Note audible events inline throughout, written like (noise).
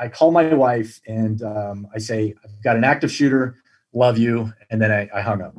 I call my wife and um, I say, I've got an active shooter, love you. And then I, I hung up.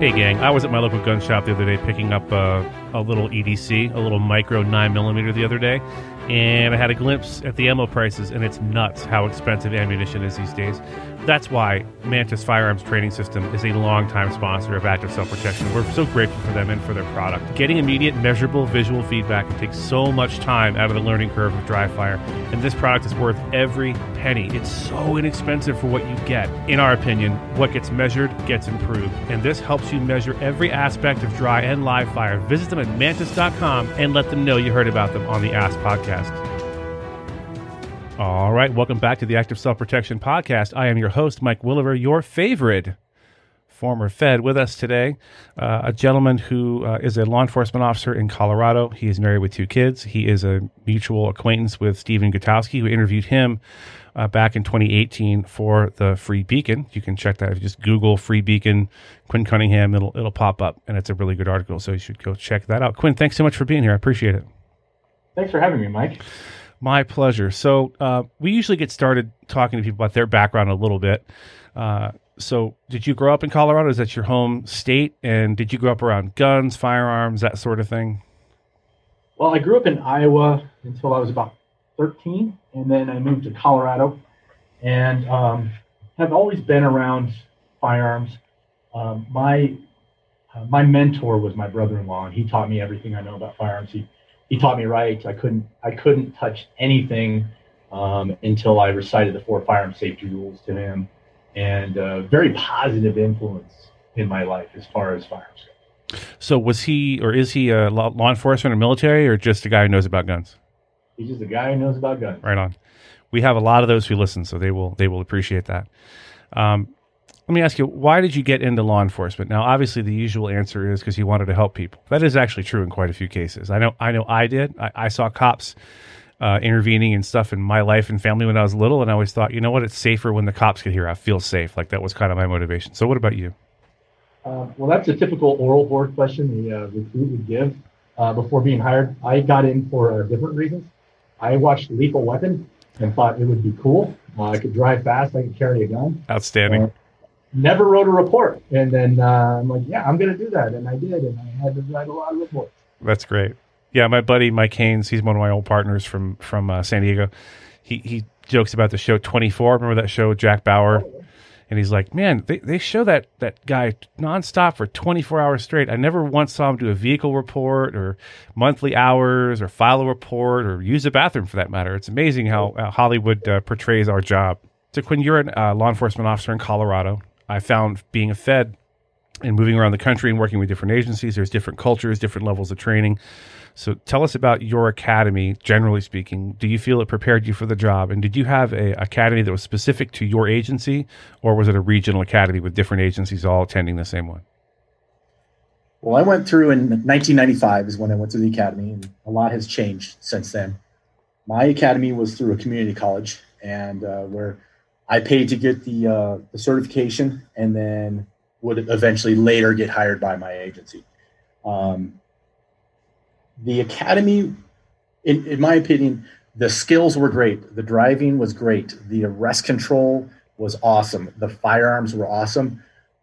Hey, gang. I was at my local gun shop the other day picking up a, a little EDC, a little micro 9mm the other day, and I had a glimpse at the ammo prices, and it's nuts how expensive ammunition is these days. That's why Mantis Firearms Training System is a longtime sponsor of Active Self Protection. We're so grateful for them and for their product. Getting immediate, measurable visual feedback can take so much time out of the learning curve of dry fire, and this product is worth every penny. It's so inexpensive for what you get. In our opinion, what gets measured gets improved, and this helps you measure every aspect of dry and live fire. Visit them at mantis.com and let them know you heard about them on the ASP Podcast. All right, welcome back to the Active Self Protection Podcast. I am your host, Mike Williver, your favorite former Fed. With us today, uh, a gentleman who uh, is a law enforcement officer in Colorado. He is married with two kids. He is a mutual acquaintance with Stephen Gutowski, who interviewed him uh, back in 2018 for the Free Beacon. You can check that if you just Google Free Beacon, Quinn Cunningham. It'll it'll pop up, and it's a really good article. So you should go check that out. Quinn, thanks so much for being here. I appreciate it. Thanks for having me, Mike. My pleasure. So uh, we usually get started talking to people about their background a little bit. Uh, so did you grow up in Colorado? Is that your home state? And did you grow up around guns, firearms, that sort of thing? Well, I grew up in Iowa until I was about 13, and then I moved to Colorado, and um, have always been around firearms. Um, my uh, my mentor was my brother-in-law, and he taught me everything I know about firearms. He he taught me right. I couldn't I couldn't touch anything um, until I recited the four firearm safety rules to him, and uh, very positive influence in my life as far as firearms go. So was he or is he a law, law enforcement or military or just a guy who knows about guns? He's just a guy who knows about guns. Right on. We have a lot of those who listen, so they will they will appreciate that. Um, let me ask you, why did you get into law enforcement? Now, obviously, the usual answer is because you wanted to help people. That is actually true in quite a few cases. I know, I know, I did. I, I saw cops uh, intervening and stuff in my life and family when I was little, and I always thought, you know what, it's safer when the cops get here. I feel safe. Like that was kind of my motivation. So, what about you? Uh, well, that's a typical oral board question the uh, recruit would give uh, before being hired. I got in for uh, different reasons. I watched Lethal Weapon and thought it would be cool. Uh, I could drive fast. I could carry a gun. Outstanding never wrote a report. And then uh, I'm like, yeah, I'm going to do that. And I did. And I had to write a lot of reports. That's great. Yeah, my buddy Mike Haynes, he's one of my old partners from from uh, San Diego. He he jokes about the show 24. Remember that show, Jack Bauer? Oh, and he's like, man, they, they show that that guy nonstop for 24 hours straight. I never once saw him do a vehicle report or monthly hours or file a report or use a bathroom for that matter. It's amazing how, how Hollywood uh, portrays our job. So, Quinn, you're a uh, law enforcement officer in Colorado. I found being a Fed and moving around the country and working with different agencies, there's different cultures, different levels of training. So tell us about your academy, generally speaking. Do you feel it prepared you for the job? And did you have a academy that was specific to your agency, or was it a regional academy with different agencies all attending the same one? Well, I went through in 1995 is when I went to the academy, and a lot has changed since then. My academy was through a community college, and uh, where I paid to get the uh, the certification, and then would eventually later get hired by my agency. Um, the academy, in, in my opinion, the skills were great. The driving was great. The arrest control was awesome. The firearms were awesome.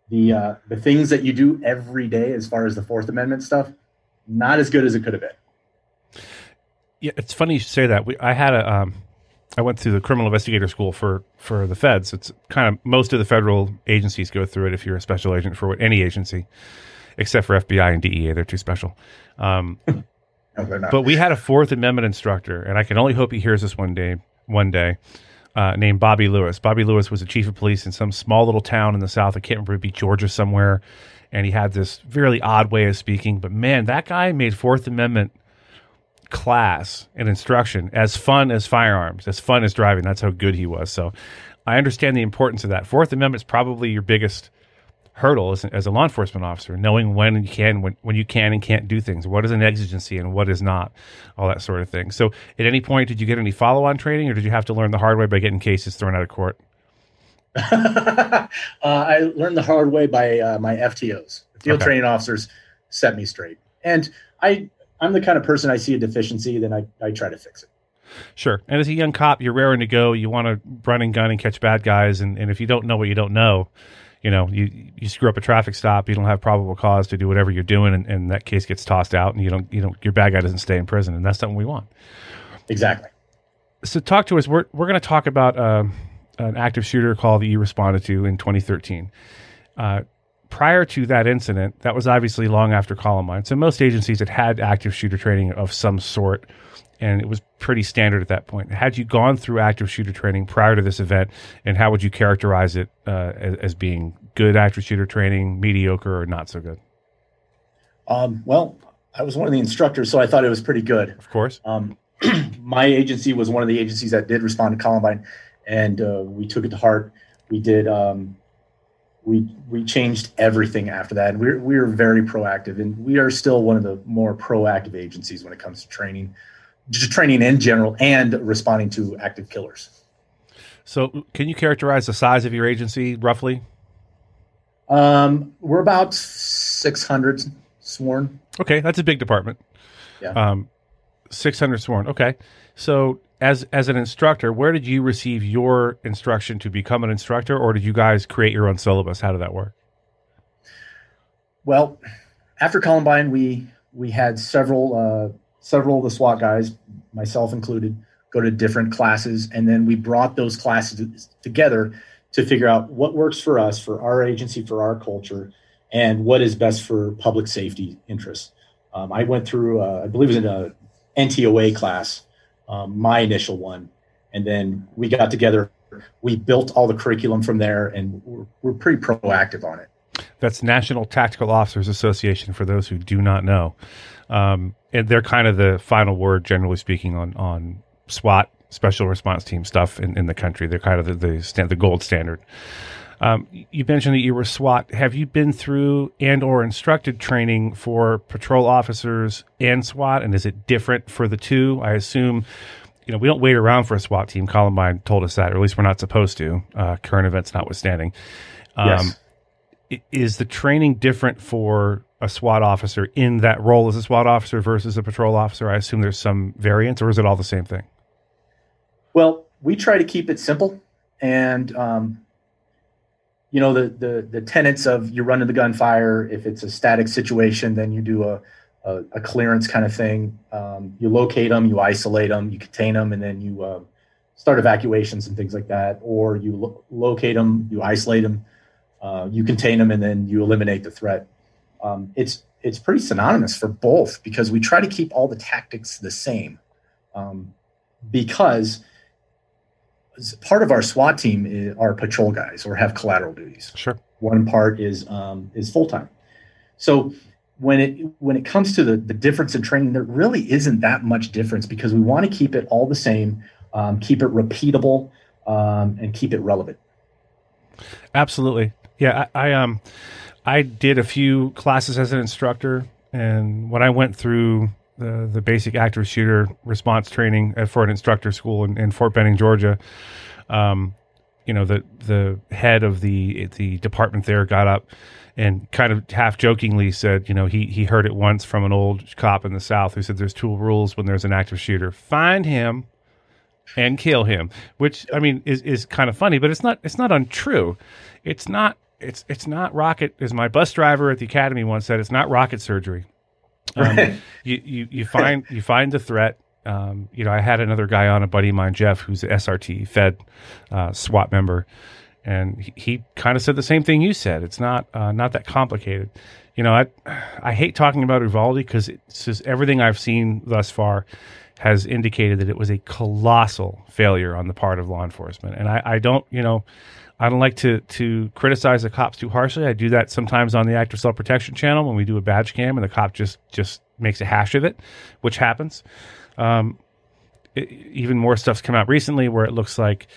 The uh, the things that you do every day, as far as the Fourth Amendment stuff, not as good as it could have been. Yeah, it's funny you say that. We, I had a um, I went through the criminal investigator school for for the feds. It's kind of most of the federal agencies go through it if you're a special agent for any agency, except for FBI and DEA. They're too special. Um, (laughs) no, but we had a Fourth Amendment instructor, and I can only hope he hears this one day. One day, uh, named Bobby Lewis. Bobby Lewis was a chief of police in some small little town in the south. I can't remember, it'd be Georgia somewhere. And he had this really odd way of speaking. But man, that guy made Fourth Amendment class and instruction as fun as firearms, as fun as driving. That's how good he was. So I understand the importance of that. Fourth Amendment is probably your biggest hurdle as, as a law enforcement officer, knowing when you can, when, when you can and can't do things. What is an exigency and what is not, all that sort of thing. So at any point, did you get any follow on training or did you have to learn the hard way by getting cases thrown out of court? (laughs) uh, I learned the hard way by uh, my FTOs. Field okay. training officers set me straight. And I I'm the kind of person I see a deficiency, then I, I try to fix it. Sure. And as a young cop, you're raring to go. You want to run and gun and catch bad guys. And, and if you don't know what you don't know, you know, you, you screw up a traffic stop, you don't have probable cause to do whatever you're doing, and, and that case gets tossed out, and you don't, you know, your bad guy doesn't stay in prison, and that's something we want. Exactly. So, talk to us. We're we're going to talk about uh, an active shooter call that you responded to in 2013. Uh, prior to that incident, that was obviously long after Columbine. So most agencies had had active shooter training of some sort and it was pretty standard at that point. Had you gone through active shooter training prior to this event, and how would you characterize it uh, as, as, being good active shooter training, mediocre, or not so good? Um, well, I was one of the instructors, so I thought it was pretty good. Of course. Um, (clears throat) my agency was one of the agencies that did respond to Columbine, and uh, we took it to heart. We did. Um, we we changed everything after that. And we're we are very proactive, and we are still one of the more proactive agencies when it comes to training just training in general and responding to active killers. So, can you characterize the size of your agency roughly? Um, we're about 600 sworn. Okay, that's a big department. Yeah. Um, 600 sworn. Okay. So, as as an instructor, where did you receive your instruction to become an instructor, or did you guys create your own syllabus? How did that work? Well, after Columbine, we we had several uh, several of the SWAT guys, myself included, go to different classes, and then we brought those classes together to figure out what works for us, for our agency, for our culture, and what is best for public safety interests. Um, I went through, uh, I believe it was in a NTOA class, um, my initial one, and then we got together. We built all the curriculum from there, and we're, we're pretty proactive on it. That's National Tactical Officers Association for those who do not know. Um, and they're kind of the final word, generally speaking, on on SWAT special response team stuff in, in the country. They're kind of the the, stand, the gold standard. Um, you mentioned that you were SWAT. Have you been through and or instructed training for patrol officers and SWAT? And is it different for the two? I assume, you know, we don't wait around for a SWAT team. Columbine told us that, or at least we're not supposed to. Uh, current events notwithstanding. Um, yes. Is the training different for a SWAT officer in that role as a SWAT officer versus a patrol officer? I assume there's some variance, or is it all the same thing? Well, we try to keep it simple, and um, you know the the the tenets of you run to the gunfire. If it's a static situation, then you do a a, a clearance kind of thing. Um, you locate them, you isolate them, you contain them, and then you uh, start evacuations and things like that. Or you lo- locate them, you isolate them, uh, you contain them, and then you eliminate the threat um, it's it's pretty synonymous for both because we try to keep all the tactics the same um, because part of our SWAT team are patrol guys or have collateral duties. Sure. One part is um, is full time. So when it when it comes to the the difference in training, there really isn't that much difference because we want to keep it all the same, um, keep it repeatable, um, and keep it relevant. Absolutely. Yeah, I, I um I did a few classes as an instructor, and when I went through the the basic active shooter response training at, for an instructor school in, in Fort Benning, Georgia, um, you know the the head of the the department there got up and kind of half jokingly said, you know, he he heard it once from an old cop in the South who said, "There's two rules when there's an active shooter: find him." and kill him which i mean is, is kind of funny but it's not it's not untrue. It's not it's it's not rocket as my bus driver at the academy once said it's not rocket surgery um, (laughs) you, you you find you find the threat. Um, you know i had another guy on a buddy of mine jeff who's an srt fed uh, swat member. And he, he kind of said the same thing you said. It's not uh, not that complicated. You know i i hate talking about uvalde because it's just everything i've seen thus far has indicated that it was a colossal failure on the part of law enforcement. And i i don't you know I don't like to to criticize the cops too harshly. I do that sometimes on the active self protection channel when we do a badge cam and the cop just just makes a hash of it, which happens. Um, it, even more stuff's come out recently where it looks like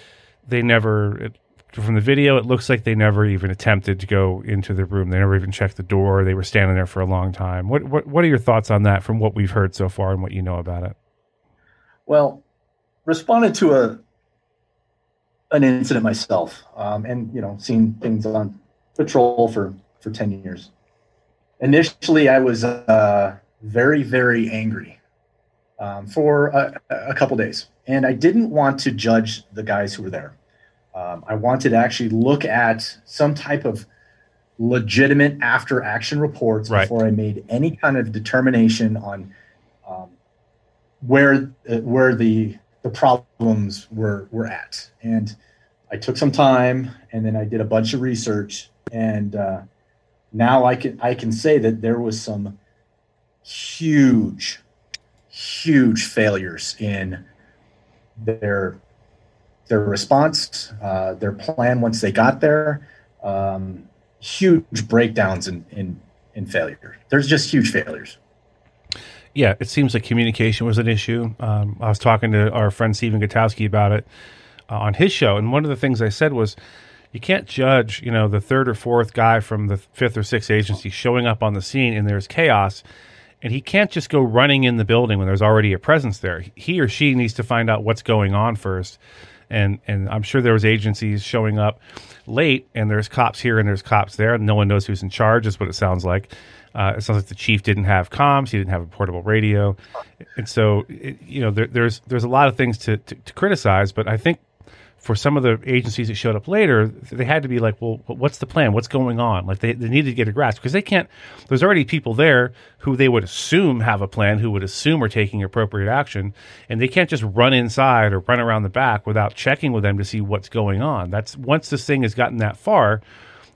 they never it, from the video it looks like they never even attempted to go into the room they never even checked the door they were standing there for a long time what what what are your thoughts on that from what we've heard so far and what you know about it well responded to a an incident myself, um, and you know, seen things on patrol for for ten years. Initially, I was uh, very very angry um, for a, a couple days, and I didn't want to judge the guys who were there. Um, I wanted to actually look at some type of legitimate after action reports Right. before I made any kind of determination on um, where uh, where the the problems were were at. And I took some time, and then I did a bunch of research, and uh, now I can I can say that there was some huge, huge failures in their their response, uh, their plan once they got there. Um, huge breakdowns in, in in failure. There's just huge failures. Yeah, it seems like communication was an issue. Um, I was talking to our friend Stephen Gutowski about it uh, on his show, and one of the things I said was, you can't judge, you know, the third or fourth guy from the fifth or sixth agency showing up on the scene and there's chaos, and he can't just go running in the building when there's already a presence there. He or she needs to find out what's going on first, and and I'm sure there was agencies showing up late, and there's cops here and there's cops there, and no one knows who's in charge. Is what it sounds like. Uh, it sounds like the chief didn't have comms. He didn't have a portable radio, and so it, you know there, there's there's a lot of things to, to, to criticize. But I think for some of the agencies that showed up later, they had to be like, well, what's the plan? What's going on? Like they, they needed to get a grasp because they can't. There's already people there who they would assume have a plan, who would assume are taking appropriate action, and they can't just run inside or run around the back without checking with them to see what's going on. That's once this thing has gotten that far.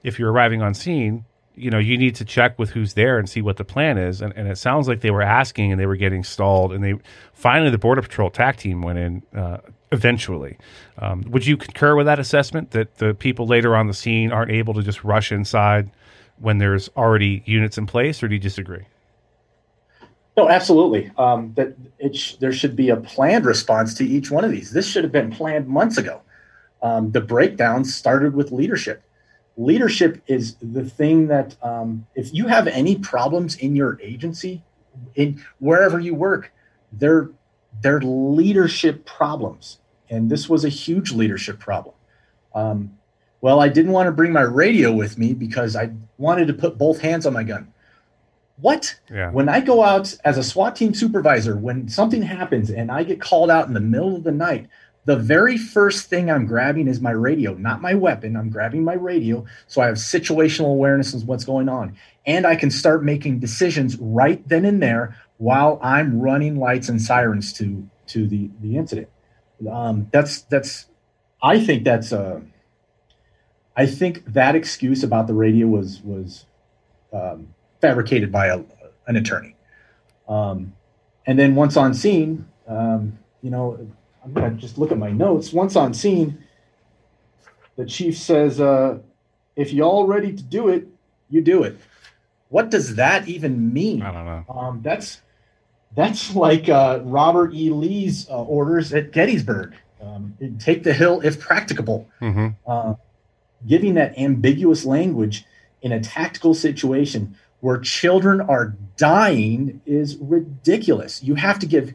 If you're arriving on scene, you know you need to check with who's there and see what the plan is and, and it sounds like they were asking and they were getting stalled and they finally the border patrol tac team went in uh, eventually um, would you concur with that assessment that the people later on the scene aren't able to just rush inside when there's already units in place or do you disagree No, absolutely. Um, that sh- there should be a planned response to each one of these. This should have been planned months ago. Um, the breakdown started with leadership. Leadership is the thing that um, if you have any problems in your agency, in wherever you work, they're they're leadership problems, and this was a huge leadership problem. Um, well, I didn't want to bring my radio with me because I wanted to put both hands on my gun. What? yeah When I go out as a SWAT team supervisor, when something happens and I get called out in the middle of the night, the very first thing I'm grabbing is my radio, not my weapon. I'm grabbing my radio so I have situational awareness of what's going on. And I can start making decisions right then and there while I'm running lights and sirens to to the the incident. Um, that's that's I think that's uh I think that excuse about the radio was was um, fabricated by a, an attorney. Um, and then once on scene, um, you know, I'm gonna just look at my notes. Once on scene, the chief says, uh, "If y'all ready to do it, you do it." What does that even mean? i don't know Um, that's that's like uh, Robert E. Lee's uh, orders at Gettysburg: um, take the hill if practicable hmm uh, giving that ambiguous language in a tactical situation where children are dying is ridiculous. You have to give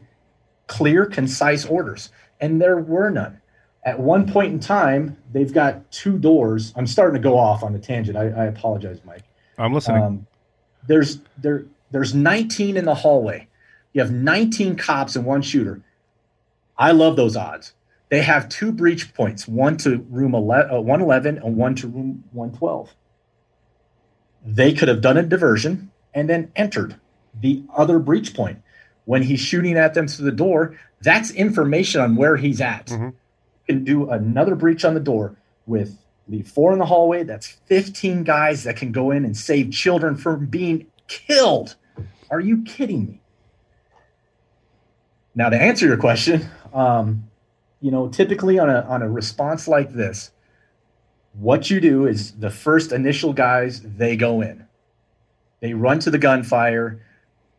clear, concise orders, and there were none. At one point in time, they've got two doors. I'm starting to go off on a tangent. I, I apologize, Mike. i'm listening Um, there's there there's 19 in the hallway. You have 19 cops and one shooter. I love those odds. They have two breach points, one to room 11, uh, 111 and one to room 112. They could have done a diversion and then entered the other breach point. When he's shooting at them through the door, that's information on where he's at. Mhm. Can do another breach on the door with leave four in the hallway. That's 15 guys that can go in and save children from being killed. Are you kidding me? Now, to answer your question, um, you know, typically on a on a response like this, what you do is the first initial guys they go in, they run to the gunfire,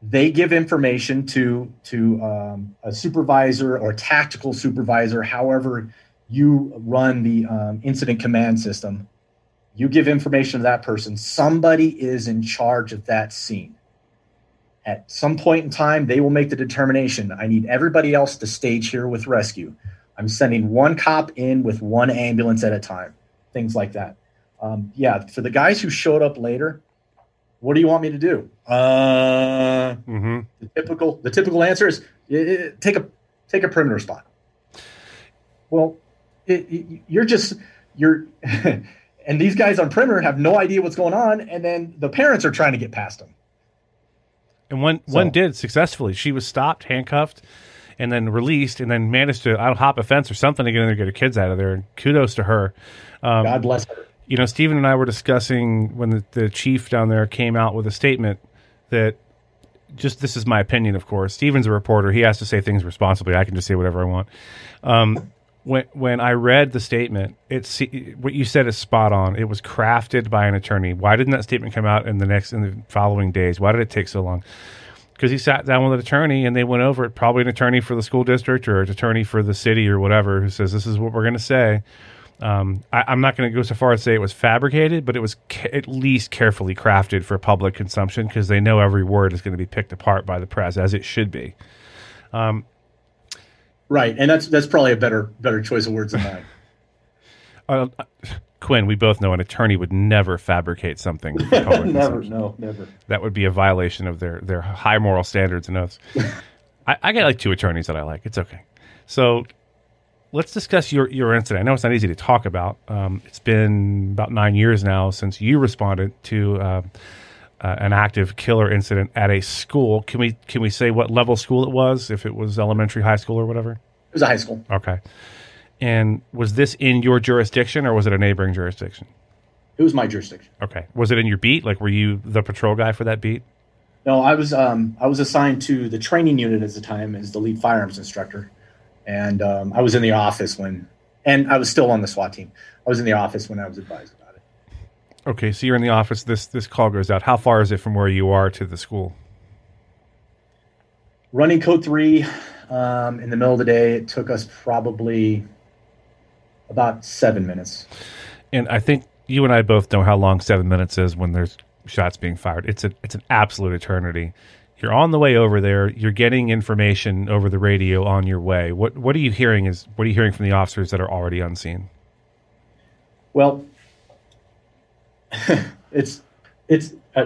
they give information to to um, a supervisor or tactical supervisor, however you run the um, incident command system. You give information to that person. Somebody is in charge of that scene. At some point in time, they will make the determination. I need everybody else to stage here with rescue. I'm sending one cop in with one ambulance at a time. Things like that. Um, yeah, for the guys who showed up later, what do you want me to do? Uh, hmm the typical the typical answer is "I- I- take a take a perimeter spot. Well, it, it- you're just you're, (laughs) and these guys on perimeter have no idea what's going on, and then the parents are trying to get past them. And one So- one did successfully. She was stopped, handcuffed, and then released, and then managed to I don't hop a fence or something to get in there, get her kids out of there. And kudos to her. Um, God bless her. You know, Stephen and I were discussing when the, the chief down there came out with a statement that just this is my opinion, of course. Stephen's a reporter; he has to say things responsibly. I can just say whatever I want. Um, when when I read the statement, it's what you said is spot on. It was crafted by an attorney. Why didn't that statement come out in the next in the following days? Why did it take so long? Because he sat down with an attorney and they went over it. Probably an attorney for the school district or an attorney for the city or whatever, who says this is what we're going to say. Um, I, I'm not going to go so far as to say it was fabricated, but it was ca- at least carefully crafted for public consumption because they know every word is going to be picked apart by the press as it should be. Right, and that's that's probably a better better choice of words than mine. (laughs) Uh, Quinn, we both know an attorney would never fabricate something. For public (laughs) never, no, never. That would be a violation of their their high moral standards and oaths. (laughs) I, I got like two attorneys that I like. It's okay. So let's discuss your your incident. I know it's not easy to talk about. Um, it's been about nine years now since you responded to uh, uh, an active killer incident at a school. Can we can we say what level school it was? If it was elementary, high school, or whatever. It was a high school. Okay. And was this in your jurisdiction or was it a neighboring jurisdiction? It was my jurisdiction. Okay. Was it in your beat? Like, were you the patrol guy for that beat? No, I was um, I was assigned to the training unit at the time as the lead firearms instructor, and um, I was in the office when, and I was still on the SWAT team. I was in the office when I was advised about it. Okay, so you're in the office. This this call goes out. How far is it from where you are to the school? Running code three um, in the middle of the day, it took us probably about seven minutes. And I think you and I both know how long seven minutes is when there's shots being fired. It's a it's an absolute eternity. You're on the way over there. You're getting information over the radio on your way. What what are you hearing? Is what are you hearing from the officers that are already on scene? Well, (laughs) it's it's uh,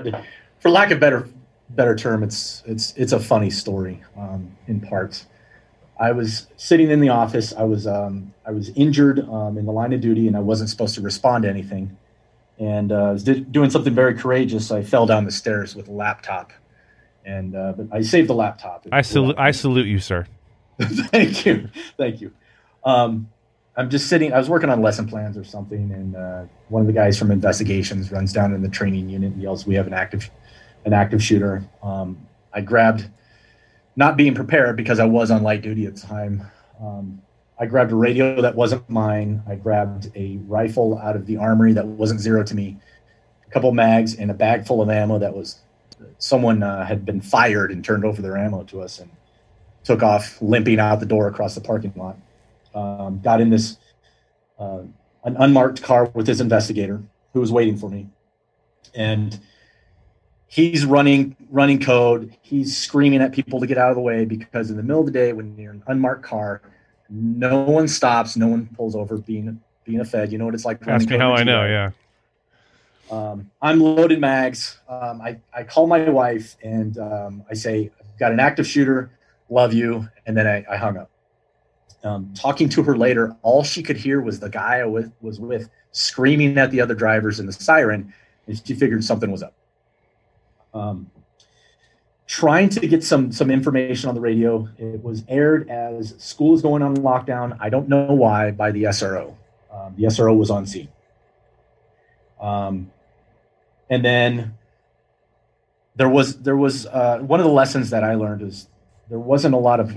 for lack of better better term, it's it's it's a funny story um, in parts. I was sitting in the office. I was um, I was injured um, in the line of duty, and I wasn't supposed to respond to anything. And uh, I was di- doing something very courageous. I fell down the stairs with a laptop, and uh, but I saved the laptop. I salute I salute you, sir. (laughs) thank you, thank you. Um, I'm just sitting. I was working on lesson plans or something, and uh, one of the guys from investigations runs down in the training unit and yells, "We have an active, an active shooter." Um, I grabbed, not being prepared because I was on light duty at the time. Um, I grabbed a radio that wasn't mine. I grabbed a rifle out of the armory that wasn't zero to me, a couple mags, and a bag full of ammo that was someone uh, had been fired and turned over their ammo to us, and took off limping out the door across the parking lot. Um, got in this uh, an unmarked car with his investigator who was waiting for me, and he's running running code. He's screaming at people to get out of the way because in the middle of the day, when you're in an unmarked car, no one stops, no one pulls over. Being being a Fed, you know what it's like. Ask me how I know. Yeah. Um, I'm loaded mags. Um, I, I call my wife and um, I say, I've got an active shooter, love you. And then I, I hung up. Um, talking to her later, all she could hear was the guy I was with screaming at the other drivers in the siren. And she figured something was up. Um, trying to get some some information on the radio. It was aired as school is going on lockdown. I don't know why by the SRO. Um, the SRO was on scene. Um, and then there was there was uh, one of the lessons that I learned is there wasn't a lot of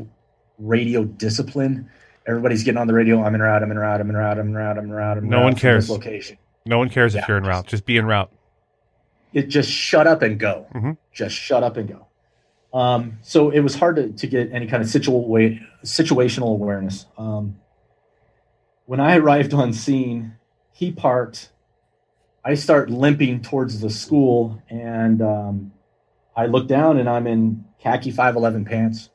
radio discipline. Everybody's getting on the radio. I'm in route. I'm in route. I'm in route. I'm in route. I'm in route. I'm in No route one cares. Location. No one cares if you're in route. Just be en route. It just shut up and go. Mhm. Just shut up and go. Um, so it was hard to, to get any kind of situa- situational awareness. Um, when I arrived on scene, he parked. I start limping towards the school, and um, I look down, and I'm in khaki 511 pants,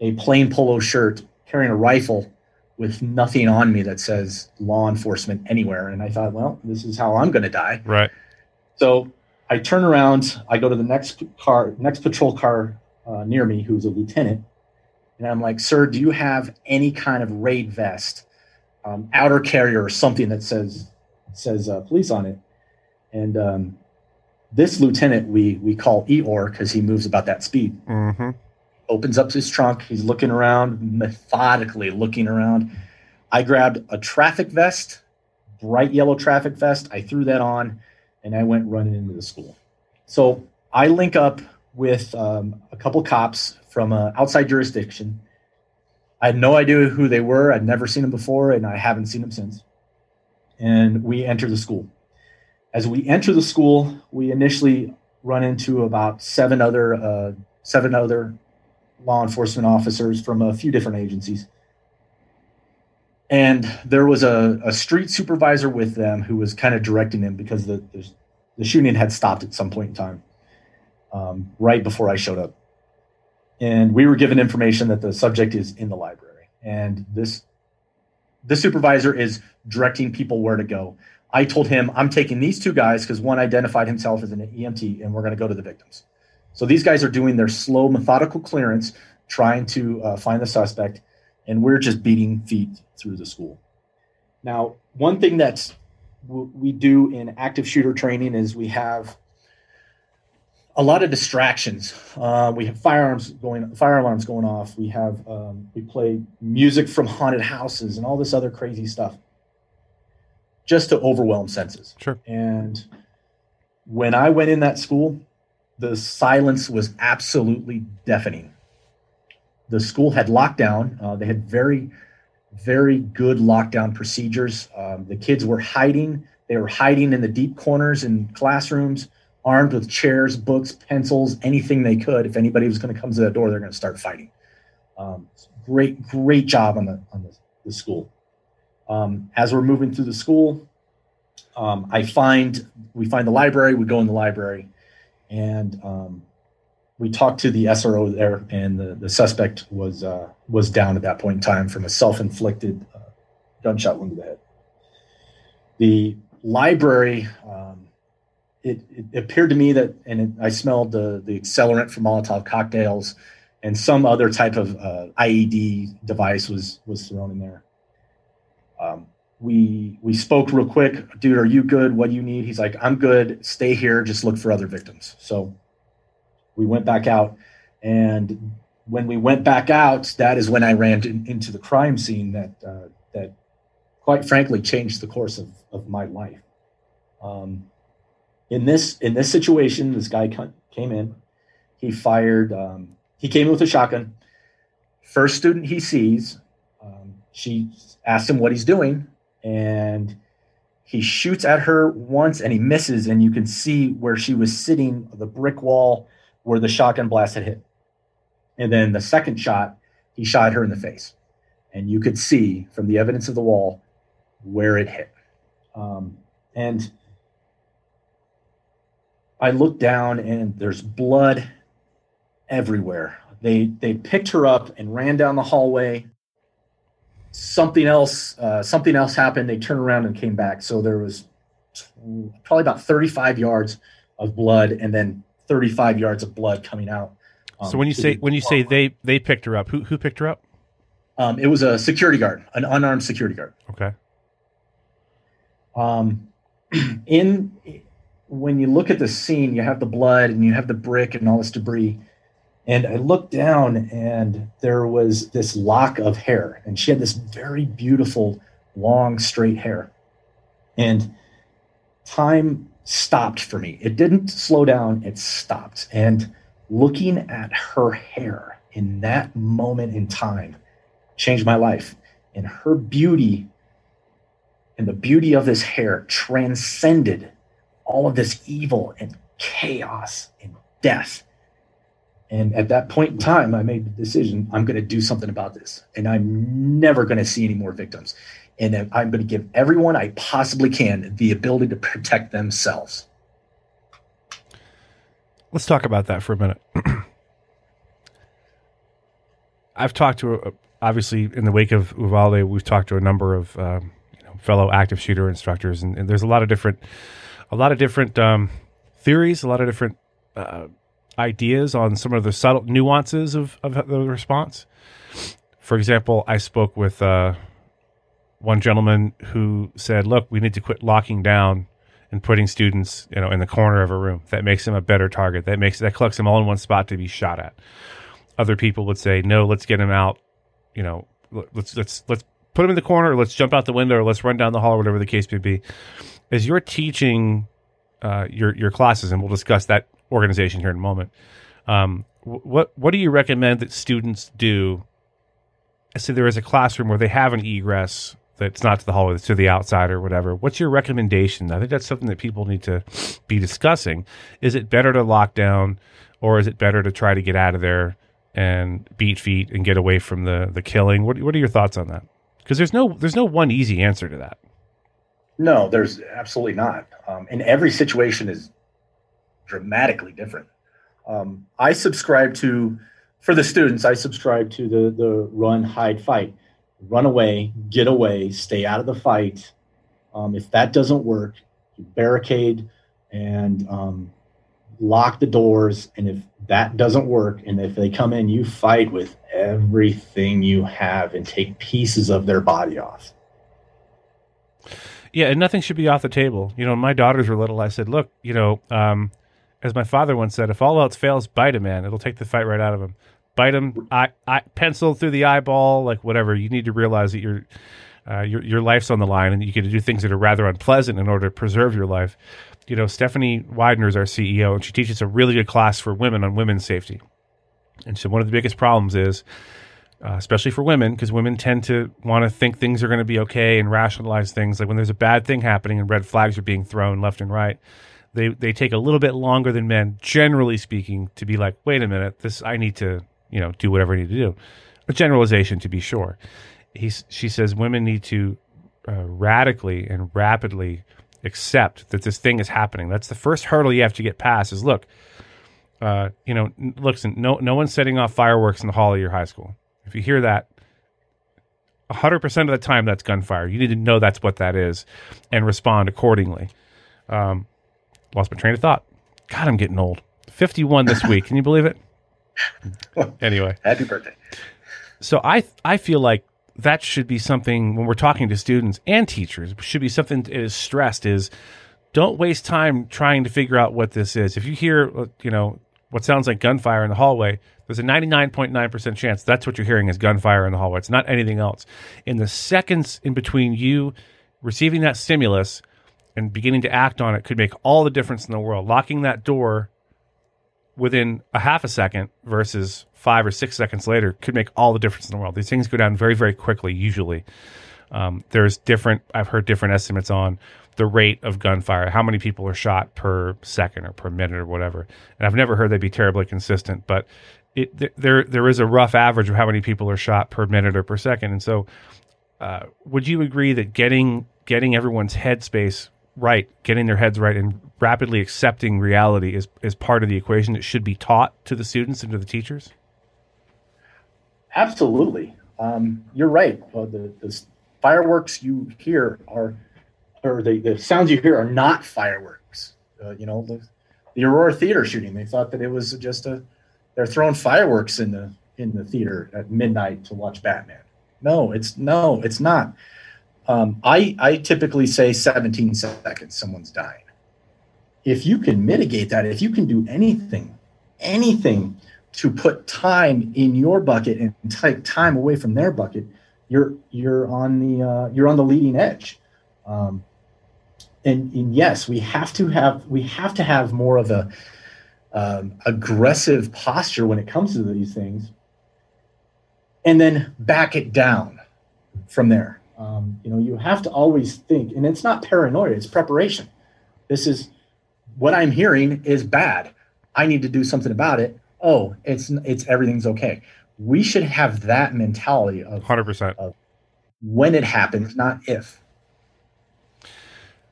a plain polo shirt, carrying a rifle with nothing on me that says law enforcement anywhere. And I thought, well, this is how I'm going to die. Right. So I turn around, I go to the next car, next patrol car uh, near me, who's a lieutenant, and I'm like, "Sir, do you have any kind of raid vest, um, outer carrier, or something that says says uh, police on it?" And um, this lieutenant we we call Eeyore because he moves about that speed. Mm-hmm. Opens up his trunk. He's looking around, methodically looking around. I grabbed a traffic vest, bright yellow traffic vest. I threw that on, and I went running into the school. So I link up with um, a couple cops from an outside jurisdiction. I had no idea who they were. I'd never seen them before, and I haven't seen them since. And we enter the school. As we enter the school, we initially run into about seven other uh, seven other law enforcement officers from a few different agencies. And there was a, a street supervisor with them who was kind of directing them because the, the, shooting had stopped at some point in time, um, right before I showed up. And we were given information that the subject is in the library. And this the supervisor is directing people where to go. I told him I'm taking these two guys because one identified himself as an EMT, and we're going to go to the victims. So these guys are doing their slow, methodical clearance, trying to uh, find the suspect, and we're just beating feet through the school. Now, one thing that w- we do in active shooter training is we have a lot of distractions. Uh, we have firearms going, fire alarms going off. We have um, we play music from haunted houses and all this other crazy stuff, just to overwhelm senses. Sure. And when I went in that school, the silence was absolutely deafening. The school had lockdown. Uh, they had very, very good lockdown procedures. Um, the kids were hiding. They were hiding in the deep corners in classrooms, armed with chairs, books, pencils, anything they could. If anybody was going to come to that door, they're going to start fighting. Um, great, great job on the on the, the school. Um, as we're moving through the school, um, I find we find the library. We go in the library, and um, we talked to the SRO there, and the, the suspect was uh, was down at that point in time from a self-inflicted uh, gunshot wound to the head. The library, um, it, it, appeared to me that, and it, I smelled the the accelerant from Molotov cocktails, and some other type of uh, IED device was was thrown in there. Um, we we spoke real quick, dude. Are you good? What do you need? He's like, I'm good. Stay here. Just look for other victims. So we went back out, and when we went back out, that is when I ran in, into the crime scene that uh, that, quite frankly, changed the course of, of my life. Um, in this in this situation, this guy came in. He fired. Um, he came in with a shotgun. First student he sees, um, she asked him what he's doing, and he shoots at her once and he misses, and you can see where she was sitting, the brick wall where the shotgun blast had hit. And then the second shot, he shot her in the face. And you could see from the evidence of the wall where it hit. Um, and I looked down and there's blood everywhere. They they picked her up and ran down the hallway. Something else uh, something else happened. They turned around and came back. So there was probably about 35 yards of blood and then 35 yards of blood coming out. Um, so when you say when you say they they picked her up, who who picked her up? Um, it was a security guard, an unarmed security guard. Okay. Um, (clears throat) in when you look at the scene, you have the blood and you have the brick and all this debris. And I looked down and there was this lock of hair, and she had this very beautiful, long, straight hair. And time stopped for me. It didn't slow down, it stopped. And looking at her hair in that moment in time changed my life. And her beauty and the beauty of this hair transcended all of this evil and chaos and death. And at that point in time, I made the decision I'm going to do something about this. And I'm never going to see any more victims and I'm going to give everyone I possibly can the ability to protect themselves. Let's talk about that for a minute. (clears throat) I've talked to, obviously, in the wake of Uvalde, we've talked to a number of um, you know, fellow active shooter instructors, and, and, there's a lot of different, a lot of different um, theories, a lot of different uh, ideas on some of the subtle nuances of, of the response. For example, I spoke with uh, one gentleman who said, "Look, we need to quit locking down and putting students, you know, in the corner of a room. That makes them a better target. That makes that collects them all in one spot to be shot at." Other people would say, "No, let's get them out. You know, let's let's let's put them in the corner. Or let's jump out the window, let's run down the hall, or whatever the case may be." As you're teaching uh, your your classes, and we'll discuss that organization here in a moment. Um, what what do you recommend that students do? Say there is a classroom where they have an egress that's not to the hallway, it's to the outside or whatever. What's your recommendation? I think that's something that people need to be discussing. Is it better to lock down, or is it better to try to get out of there and beat feet and get away from the the killing? What what are your thoughts on that? Because there's no there's no one easy answer to that. No, there's absolutely not. Um, and every situation is dramatically different. Um, I subscribe to, for the students, I subscribe to the the run, hide, fight, run away, get away, stay out of the fight. Um, if that doesn't work, barricade and um, lock the doors. And if that doesn't work, and if they come in, you fight with everything you have and take pieces of their body off. Yeah, and nothing should be off the table. You know, my daughters were little. I said, look, you know, um, as my father once said, if all else fails, bite a man. It'll take the fight right out of him. Bite him, I, pencil through the eyeball, like whatever. You need to realize that your, uh, your your life's on the line, and you get to do things that are rather unpleasant in order to preserve your life. You know, Stephanie Widener is our CEO, and she teaches a really good class for women on women's safety. And so, one of the biggest problems is, uh, especially for women, because women tend to want to think things are going to be okay and rationalize things. Like when there's a bad thing happening and red flags are being thrown left and right, they they take a little bit longer than men, generally speaking, to be like, wait a minute, this I need to you know do whatever I need to do. A generalization to be sure. He's, she says women need to uh, radically and rapidly accept that this thing is happening. That's the first hurdle you have to get past. Is look, uh, you know, listen, no no one's setting off fireworks in the hall of your high school. If you hear that, 100% of the time that's gunfire. You need to know that's what that is and respond accordingly. Um, lost my train of thought. God, I'm getting old. 51 this week. Can you believe it? (laughs) anyway, happy birthday. So I I feel like that should be something when we're talking to students and teachers should be something that is stressed is don't waste time trying to figure out what this is. If you hear you know what sounds like gunfire in the hallway, there's a 99.9% chance that's what you're hearing is gunfire in the hallway. It's not anything else. In the seconds in between you receiving that stimulus and beginning to act on it could make all the difference in the world. Locking that door within a half a second versus five or six seconds later could make all the difference in the world. These things go down very, very quickly, usually. Um, there's different, I've heard different estimates on the rate of gunfire, how many people are shot per second or per minute or whatever. And I've never heard they'd be terribly consistent, but it, there there is a rough average of how many people are shot per minute or per second. And so, uh, would you agree that getting getting everyone's headspace right, getting their heads right, and rapidly accepting reality is is part of the equation that should be taught to the students and to the teachers? Absolutely, um, you're right. Uh, the, the fireworks you hear are, or the, the sounds you hear are not fireworks. Uh, you know, the, the Aurora Theater shooting. They thought that it was just a they're throwing fireworks in the in the theater at midnight to watch Batman. No, it's no, it's not. Um, I I typically say 17 seconds. Someone's dying. If you can mitigate that, if you can do anything, anything to put time in your bucket and take time away from their bucket, you're you're on the uh, you're on the leading edge. Um, and, and yes, we have to have we have to have more of a um, aggressive posture when it comes to these things, and then back it down from there. Um, you know, you have to always think, and it's not paranoia; it's preparation. This is what I'm hearing is bad. I need to do something about it. Oh, it's it's everything's okay. We should have that mentality of hundred percent of when it happens, not if.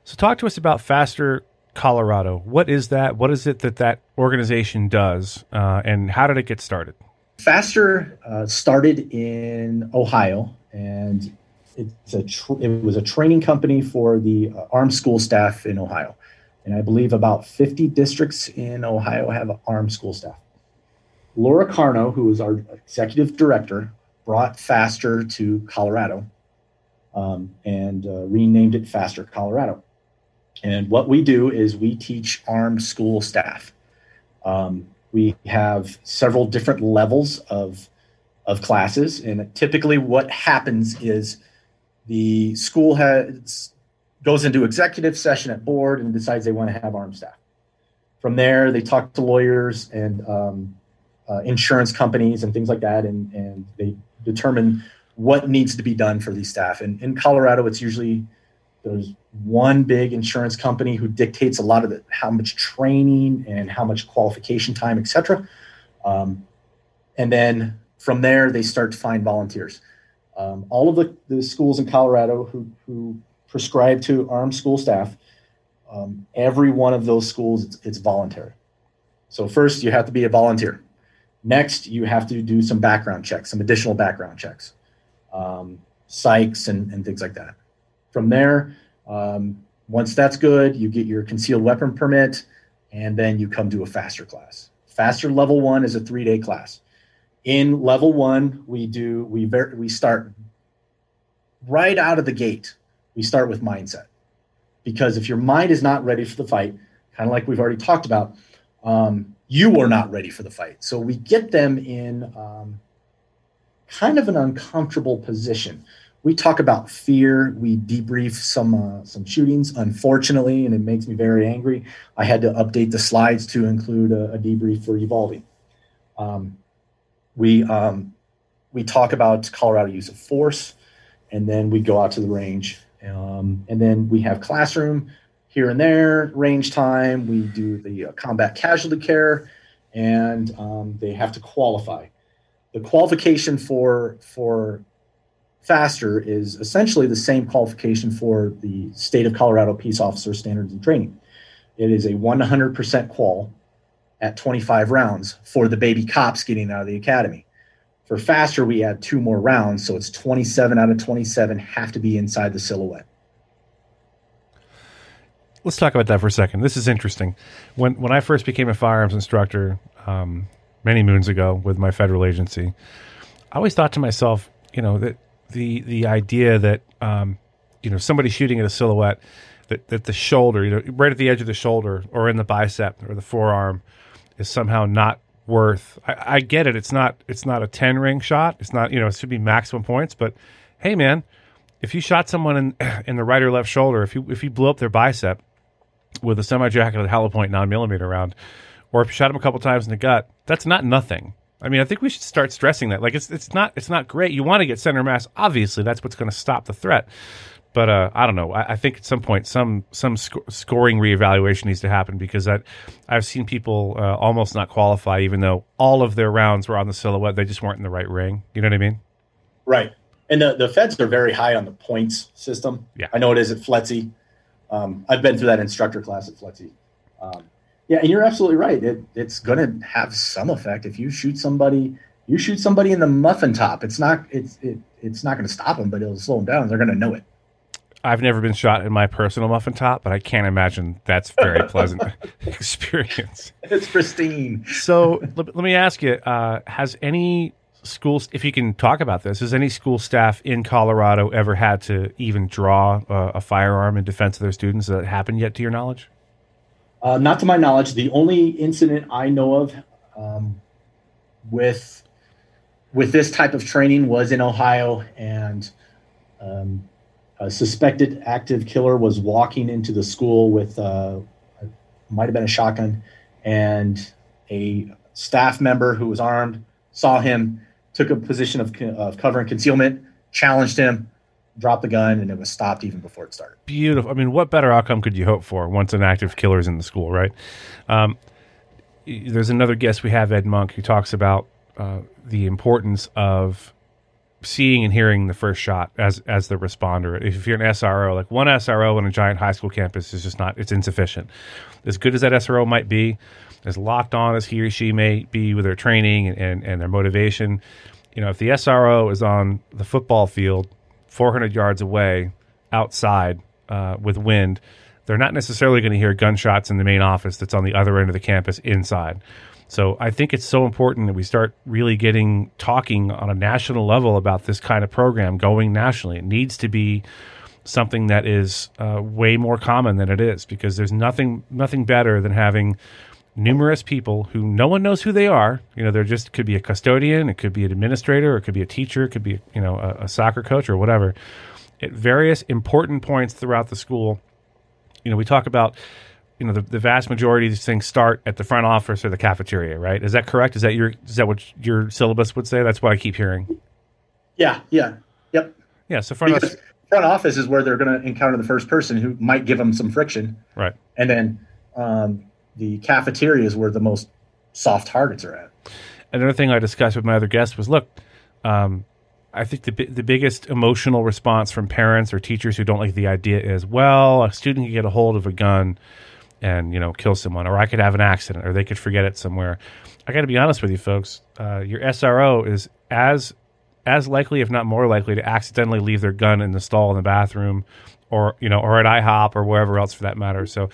So, talk to us about faster Colorado. What is that? What is it that that organization does, uh, and how did it get started? Faster uh, started in Ohio, and it's a tr- it was a training company for the uh, armed school staff in Ohio, and I believe about 50 districts in Ohio have armed school staff. Laura Carno, who is our executive director, brought Faster to Colorado um, and uh, renamed it Faster Colorado. And what we do is we teach armed school staff. Um, we have several different levels of, of classes. And typically, what happens is the school has, goes into executive session at board and decides they want to have armed staff. From there, they talk to lawyers and um, uh, insurance companies and things like that, and, and they determine what needs to be done for these staff. And in Colorado, it's usually there's one big insurance company who dictates a lot of the, how much training and how much qualification time, etc. Um, and then from there, they start to find volunteers. Um, all of the, the schools in Colorado who, who prescribe to armed school staff, um, every one of those schools, it's, it's voluntary. So first, you have to be a volunteer. Next, you have to do some background checks, some additional background checks, um, psychs, and, and things like that. From there, um, once that's good, you get your concealed weapon permit, and then you come to a faster class. Faster level one is a three day class. In level one, we do we ver- we start right out of the gate. We start with mindset because if your mind is not ready for the fight, kind of like we've already talked about, um, you are not ready for the fight. So we get them in um, kind of an uncomfortable position. We talk about fear. We debrief some uh, some shootings, unfortunately, and it makes me very angry. I had to update the slides to include a, a debrief for Uvalde. Um, we um, we talk about Colorado use of force, and then we go out to the range, um, and then we have classroom here and there, range time. We do the uh, combat casualty care, and um, they have to qualify. The qualification for for faster is essentially the same qualification for the state of Colorado Peace Officer Standards and Training. It is a 100% qual at 25 rounds for the baby cops getting out of the academy. For faster, we add two more rounds, so it's 27 out of 27 have to be inside the silhouette let's talk about that for a second. This is interesting. When when I first became a firearms instructor um, many moons ago with my federal agency, I always thought to myself, you know, that the the idea that um, you know somebody shooting at a silhouette that that the shoulder, you know, right at the edge of the shoulder or in the bicep or the forearm, is somehow not worth. I, I get it. It's not it's not a ten ring shot. It's not you know it should be maximum points. But hey, man, if you shot someone in (clears throat) in the right or left shoulder, if you if you blew up their bicep, with a semi-jacketed hollow point nine millimeter round, or if you shot him a couple times in the gut, that's not nothing. I mean, I think we should start stressing that. Like, it's it's not it's not great. You want to get center mass. Obviously, that's what's going to stop the threat. But uh, I don't know. I, I, think at some point, some some sc- scoring reevaluation needs to happen because that I've seen people uh, almost not qualify, even though all of their rounds were on the silhouette. They just weren't in the right ring. You know what I mean? Right. And the, the feds are very high on the points system. Yeah. I know it is at FLETC. Um, I've been through that instructor class at FLETC. Um, yeah, and you're absolutely right. It, it's going to have some effect if you shoot somebody. You shoot somebody in the muffin top. It's not. It's it, it's not going to stop them, but it'll slow them down. They're going to know it. I've never been shot in my personal muffin top, but I can't imagine that's a very pleasant (laughs) experience. It's pristine. So let, let me ask you: uh, Has any schools, if you can talk about this, has any school staff in Colorado ever had to even draw uh, a firearm in defense of their students? Has that happened yet, to your knowledge? Uh, not to my knowledge. The only incident I know of um, with with this type of training was in Ohio, and um, a suspected active killer was walking into the school with uh, might have been a shotgun, and a staff member who was armed saw him took a position of, of cover and concealment, challenged him, dropped the gun, and it was stopped even before it started. Beautiful. I mean, what better outcome could you hope for once an active killer is in the school, right? Um, there's another guest we have, Ed Monk, who talks about uh, the importance of seeing and hearing the first shot as as the responder. If you're an SRO, like one SRO on a giant high school campus is just not it's insufficient. As good as that SRO might be, as locked on as he or she may be with their training and, and, and their motivation, you know, if the SRO is on the football field 400 yards away outside uh, with wind, they're not necessarily going to hear gunshots in the main office that's on the other end of the campus inside. So I think it's so important that we start really getting talking on a national level about this kind of program going nationally. It needs to be something that is uh, way more common than it is because there's nothing nothing better than having numerous people who no one knows who they are. You know, they're just could be a custodian, it could be an administrator, it could be a teacher, it could be you know a, a soccer coach or whatever. At various important points throughout the school, you know, we talk about you know the, the vast majority of these things start at the front office or the cafeteria, right? Is that correct? Is that your is that what your syllabus would say? That's what I keep hearing. Yeah, yeah, yep. Yeah, so front Because office, front office is where they're going to encounter the first person who might give them some friction, right? and then um, the cafeteria is where the most soft targets are at. another thing I discussed with my other guests was look, um, I think the the biggest emotional response from parents or teachers who don't like the idea is, well, a student can get a hold of a gun and you know kill someone, or I could have an accident, or they could forget it somewhere. I got to be honest with you, folks. Uh, your SRO is as as likely, if not more likely, to accidentally leave their gun in the stall in the bathroom, or you know, or at IHOP or wherever else for that matter. So.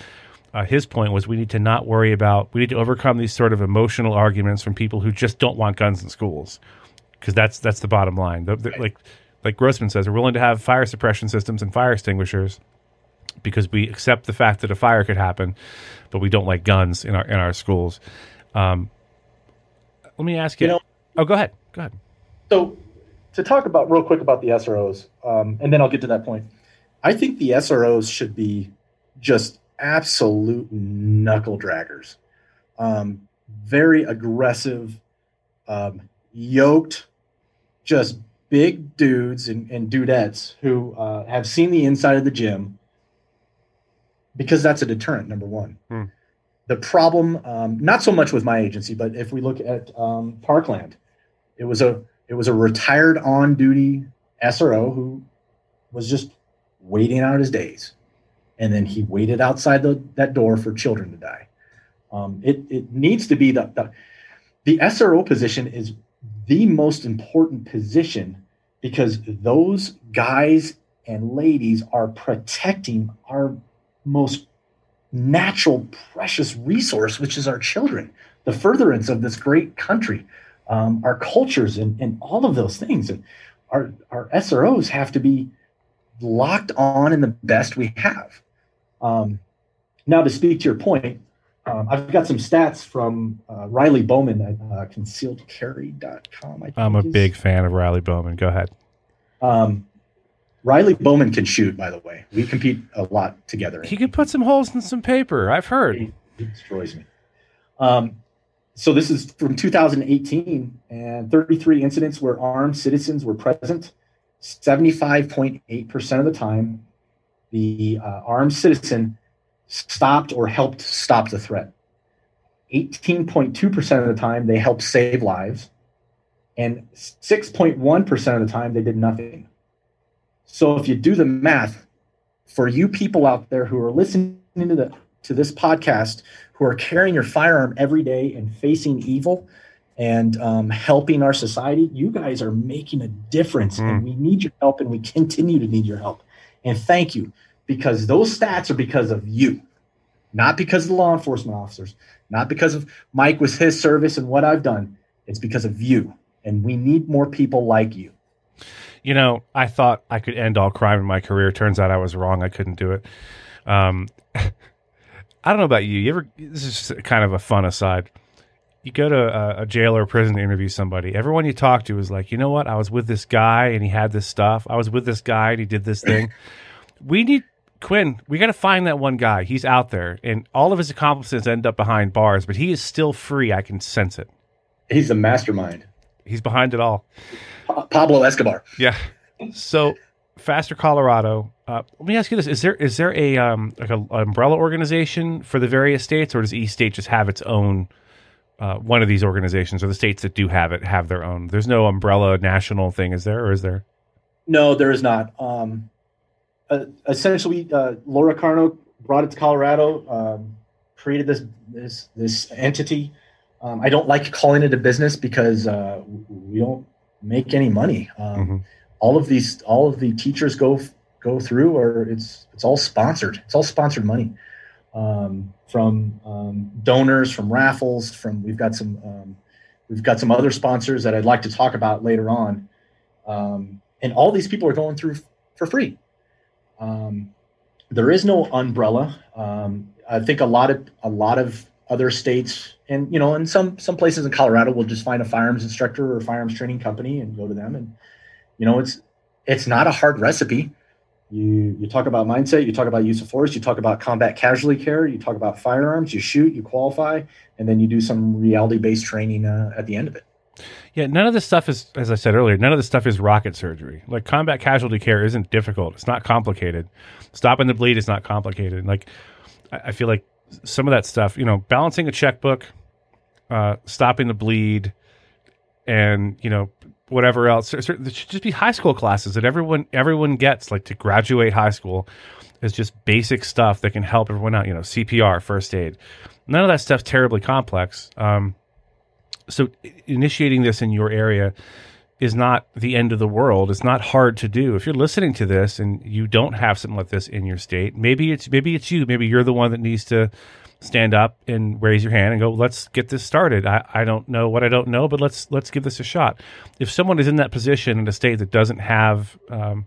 Uh, his point was we need to not worry about we need to overcome these sort of emotional arguments from people who just don't want guns in schools because that's that's the bottom line. The, the, like like Grossman says, we're willing to have fire suppression systems and fire extinguishers because we accept the fact that a fire could happen, but we don't like guns in our in our schools. Um, let me ask you. You know- oh, go ahead. Go ahead. So, to talk about real quick about the SROs, um, and then I'll get to that point. I think the SROs should be just absolute knuckle draggers, um, very aggressive, um, yoked, just big dudes and, and dudettes who uh, have seen the inside of the gym because that's a deterrent. Number one. Hmm. The problem, um, not so much with my agency, but if we look at um, Parkland, it was a it was a retired on duty SRO who was just waiting out his days, and then he waited outside the, that door for children to die. Um, it it needs to be the, the the SRO position is the most important position because those guys and ladies are protecting our most natural precious resource which is our children the furtherance of this great country um, our cultures and, and all of those things and our, our sros have to be locked on in the best we have um, now to speak to your point um, i've got some stats from uh, riley bowman at uh, concealedcarry.com I think I'm a big fan of Riley Bowman. Go ahead. um, riley bowman can shoot by the way we compete a lot together He could put some holes in some paper. I've heard. He, he destroys me. Um, so this is from 2018, and 33 incidents where armed citizens were present. 75.8% of the time, the uh, armed citizen stopped or helped stop the threat. 18.2% of the time, they helped save lives. And 6.1% of the time, they did nothing. So if you do the math, for you people out there who are listening to the to this podcast who are carrying your firearm every day and facing evil and um, helping our society, you guys are making a difference. Mm. And we need your help and we continue to need your help. And thank you because those stats are because of you, not because of the law enforcement officers, not because of Mike with his service and what I've done. It's because of you. And we need more people like you. You know, I thought I could end all crime in my career. Turns out I was wrong. I couldn't do it. Um, (laughs) I don't know about you. You ever? This is kind of a fun aside. You go to a, a jail or a prison to interview somebody. Everyone you talk to is like, you know what? I was with this guy and he had this stuff. I was with this guy and he did this thing. (clears throat) we need Quinn. We got to find that one guy. He's out there, and all of his accomplices end up behind bars, but he is still free. I can sense it. He's the mastermind. He's behind it all. Pa- Pablo Escobar. Yeah. So, Faster Colorado. Uh, let me ask you this: Is there is there a um, like a umbrella organization for the various states, or does each state just have its own uh, one of these organizations, or the states that do have it have their own? There's no umbrella national thing, is there, or is there? No, there is not. Um, uh, essentially, uh, Laura Carno brought it to Colorado, um, created this this this entity. Um, I don't like calling it a business because uh, we don't make any money. Um, Mhm. All of these, all of the teachers go go through or it's it's all sponsored. It's all sponsored money um, from um, donors, from raffles, from we've got some um, we've got some other sponsors that I'd like to talk about later on, um, and all these people are going through f- for free. Um, there is no umbrella. Um, I think a lot of a lot of other states, and you know, in some some places in Colorado, will just find a firearms instructor or firearms training company and go to them, and you know, it's it's not a hard recipe you you talk about mindset you talk about use of force you talk about combat casualty care you talk about firearms you shoot you qualify and then you do some reality based training uh, at the end of it. Yeah none of this stuff is as i said earlier none of this stuff is rocket surgery. Like combat casualty care isn't difficult. It's not complicated. Stopping the bleed is not complicated. Like i, I feel like some of that stuff you know balancing a checkbook uh, stopping the bleed and you know whatever else. There should just be high school classes that everyone everyone gets, like to graduate high school, is just basic stuff that can help everyone out. You know, CPR, first aid. None of that stuff's terribly complex. Um, so initiating this in your area is not the end of the world. It's not hard to do. If you're listening to this and you don't have something like this in your state, maybe it's maybe it's you. Maybe you're the one that needs to stand up and raise your hand and go, let's get this started. I, I don't know what I don't know, but let's let's give this a shot. If someone is in that position in a state that doesn't have um,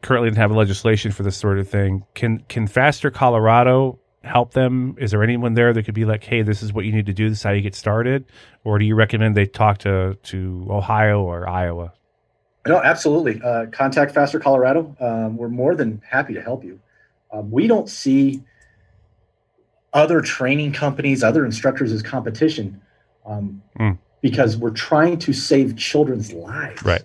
currently doesn't have legislation for this sort of thing, can can Faster Colorado help them? Is there anyone there that could be like, hey, this is what you need to do, this is how you get started? Or do you recommend they talk to to Ohio or Iowa? No, absolutely. Uh, contact Faster Colorado. Um, we're more than happy to help you. Um, we don't see other training companies, other instructors as competition, um, mm. because we're trying to save children's lives. Right.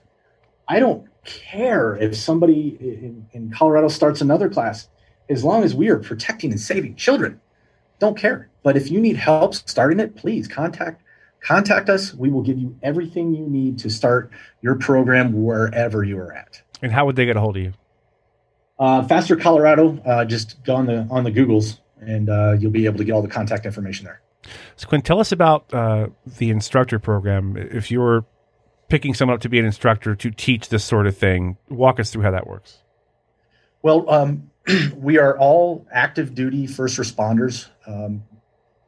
I don't care if somebody in, in Colorado starts another class, as long as we are protecting and saving children. Don't care. But if you need help starting it, please contact contact us. We will give you everything you need to start your program wherever you are at. And how would they get a hold of you? Uh, Faster Colorado. Uh, just go on the on the Googles and uh, you'll be able to get all the contact information there. So, Quinn, tell us about uh, the instructor program. If you're picking someone up to be an instructor to teach this sort of thing, walk us through how that works. Well, um, (clears throat) we are all active duty first responders. Um,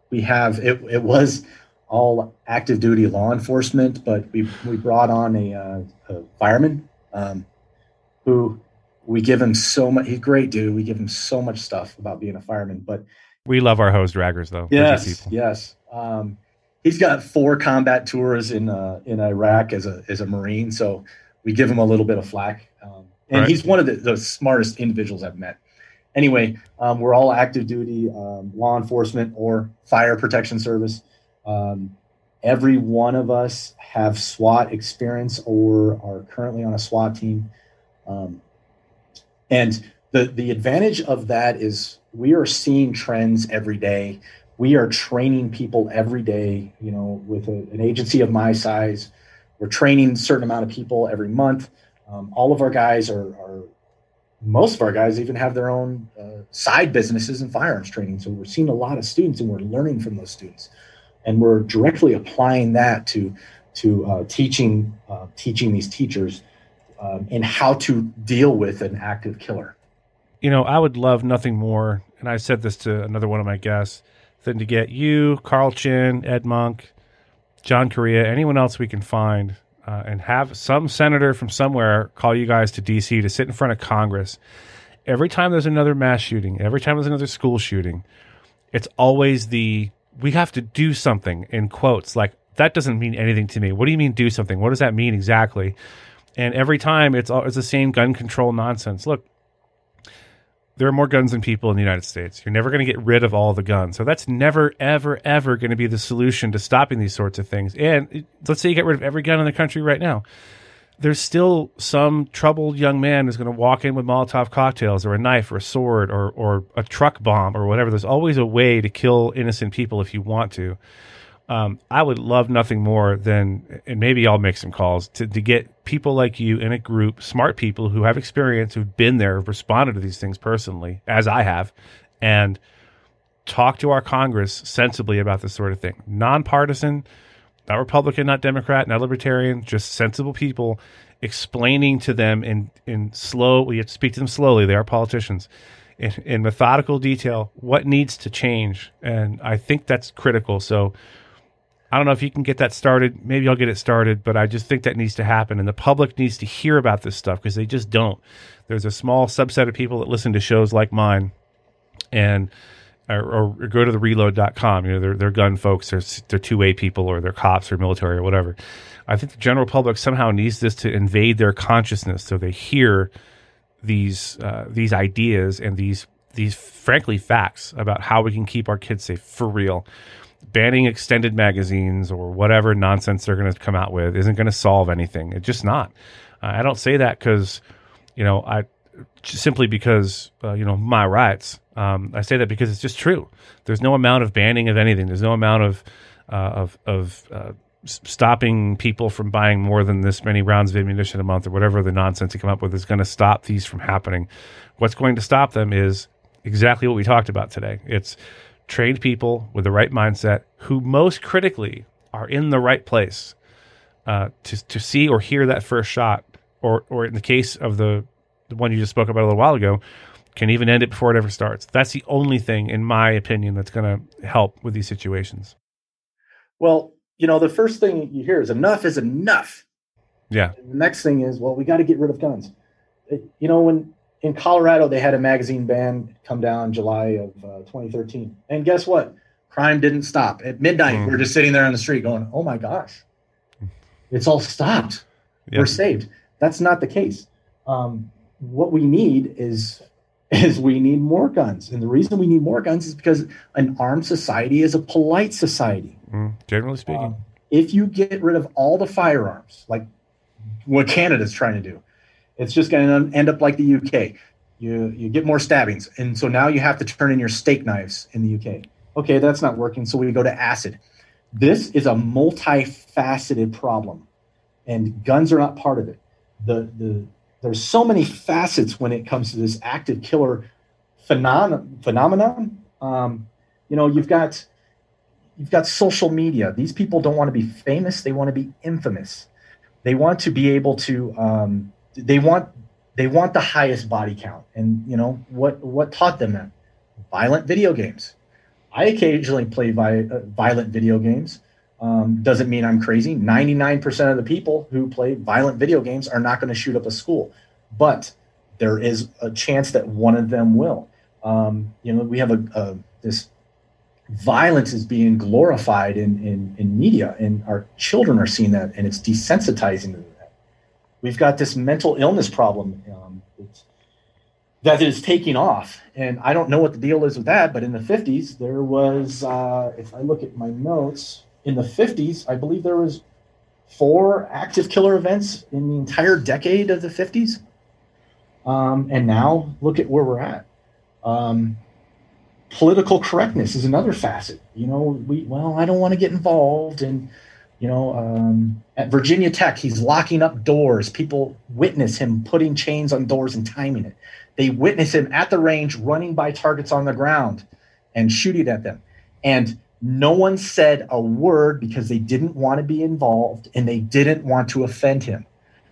we have it, it was all active duty law enforcement, but we we brought on a, uh, a fireman um, who we give him so much. He's great, dude. We give him so much stuff about being a fireman. But we love our hose draggers, though. Yes, yes. Um, he's got four combat tours in uh, in Iraq as a as a Marine, so we give him a little bit of flack. Um, and right. he's one of the, the, smartest individuals I've met. Anyway, um, we're all active duty um, law enforcement or fire protection service. Um, every one of us have SWAT experience or are currently on a SWAT team. Um, and the, the advantage of that is we are seeing trends every day. We are training people every day, you know, with a, an agency of my size. We're training a certain amount of people every month. Um, all of our guys are, are, most of our guys even have their own uh, side businesses and firearms training. So we're seeing a lot of students and we're learning from those students. And we're directly applying that to, to uh, teaching, uh, teaching these teachers um, in how to deal with an active killer. You know, I would love nothing more, and I said this to another one of my guests, than to get you, Carl Chinn, Ed Monk, John Correia, anyone else we can find, uh, and have some senator from somewhere call you guys to D.C. to sit in front of Congress. Every time there's another mass shooting, every time there's another school shooting, it's always the we have to do something in quotes like that doesn't mean anything to me. What do you mean do something? What does that mean exactly? And every time it's all, it's the same gun control nonsense. Look, there are more guns than people in the United States. You're never going to get rid of all the guns. So that's never, ever, ever going to be the solution to stopping these sorts of things. And let's say you get rid of every gun in the country right now. There's still some troubled young man who's going to walk in with Molotov cocktails or a knife or a sword or, or a truck bomb or whatever. There's always a way to kill innocent people if you want to. Um, I would love nothing more than, and maybe I'll make some calls to, to get people like you in a group, smart people who have experience, who've been there, responded to these things personally, as I have, and talk to our Congress sensibly about this sort of thing. Nonpartisan, not Republican, not Democrat, not Libertarian, just sensible people explaining to them in in slow. We have to speak to them slowly. They are politicians. In, in methodical detail, what needs to change, and I think that's critical. So, I don't know if you can get that started. Maybe I'll get it started, but I just think that needs to happen. And the public needs to hear about this stuff because they just don't. There's a small subset of people that listen to shows like mine and or, or go to the reload.com. You know, they're, they're gun folks, they're, they're two way people, or they're cops or military or whatever. I think the general public somehow needs this to invade their consciousness so they hear these uh, these ideas and these these frankly facts about how we can keep our kids safe for real. Banning extended magazines or whatever nonsense they're going to come out with isn't going to solve anything. It's just not. Uh, I don't say that because, you know, I simply because uh, you know my rights. Um, I say that because it's just true. There's no amount of banning of anything. There's no amount of uh, of of uh, stopping people from buying more than this many rounds of ammunition a month or whatever the nonsense you come up with is going to stop these from happening. What's going to stop them is exactly what we talked about today. It's trained people with the right mindset who most critically are in the right place uh, to to see or hear that first shot, or or in the case of the the one you just spoke about a little while ago, can even end it before it ever starts. That's the only thing, in my opinion, that's going to help with these situations. Well, you know, the first thing you hear is enough is enough. Yeah. And the next thing is, well, we got to get rid of guns. It, you know, when in Colorado they had a magazine ban come down July of uh, 2013, and guess what? Crime didn't stop. At midnight, mm. we're just sitting there on the street going, "Oh my gosh, it's all stopped. Yep. We're saved." That's not the case. Um, what we need is (laughs) is we need more guns. And the reason we need more guns is because an armed society is a polite society. Mm, generally speaking. Uh, if you get rid of all the firearms, like what Canada's trying to do, it's just going to end up like the UK. You you get more stabbings, and so now you have to turn in your steak knives in the UK. Okay, that's not working, so we go to acid. This is a multifaceted problem, and guns are not part of it. The the there's so many facets when it comes to this active killer phenom- phenomenon. Um, you know, you've got you've got social media. These people don't want to be famous; they want to be infamous. They want to be able to. Um, they want they want the highest body count, and you know what what taught them that? Violent video games. I occasionally play vi- uh, violent video games. Um, doesn't mean I'm crazy. 99% of the people who play violent video games are not going to shoot up a school, but there is a chance that one of them will. Um, you know, we have a, a, this violence is being glorified in, in, in media, and our children are seeing that, and it's desensitizing that. We've got this mental illness problem um, that is taking off, and I don't know what the deal is with that. But in the 50s, there was, uh, if I look at my notes, in the 50s, I believe there was four active killer events in the entire decade of the 50s. Um, and now look at where we're at. Um, political correctness is another facet. You know, we well, I don't want to get involved and you know, um, at Virginia Tech, he's locking up doors. People witness him putting chains on doors and timing it. They witness him at the range running by targets on the ground and shooting at them. And no one said a word because they didn't want to be involved and they didn't want to offend him.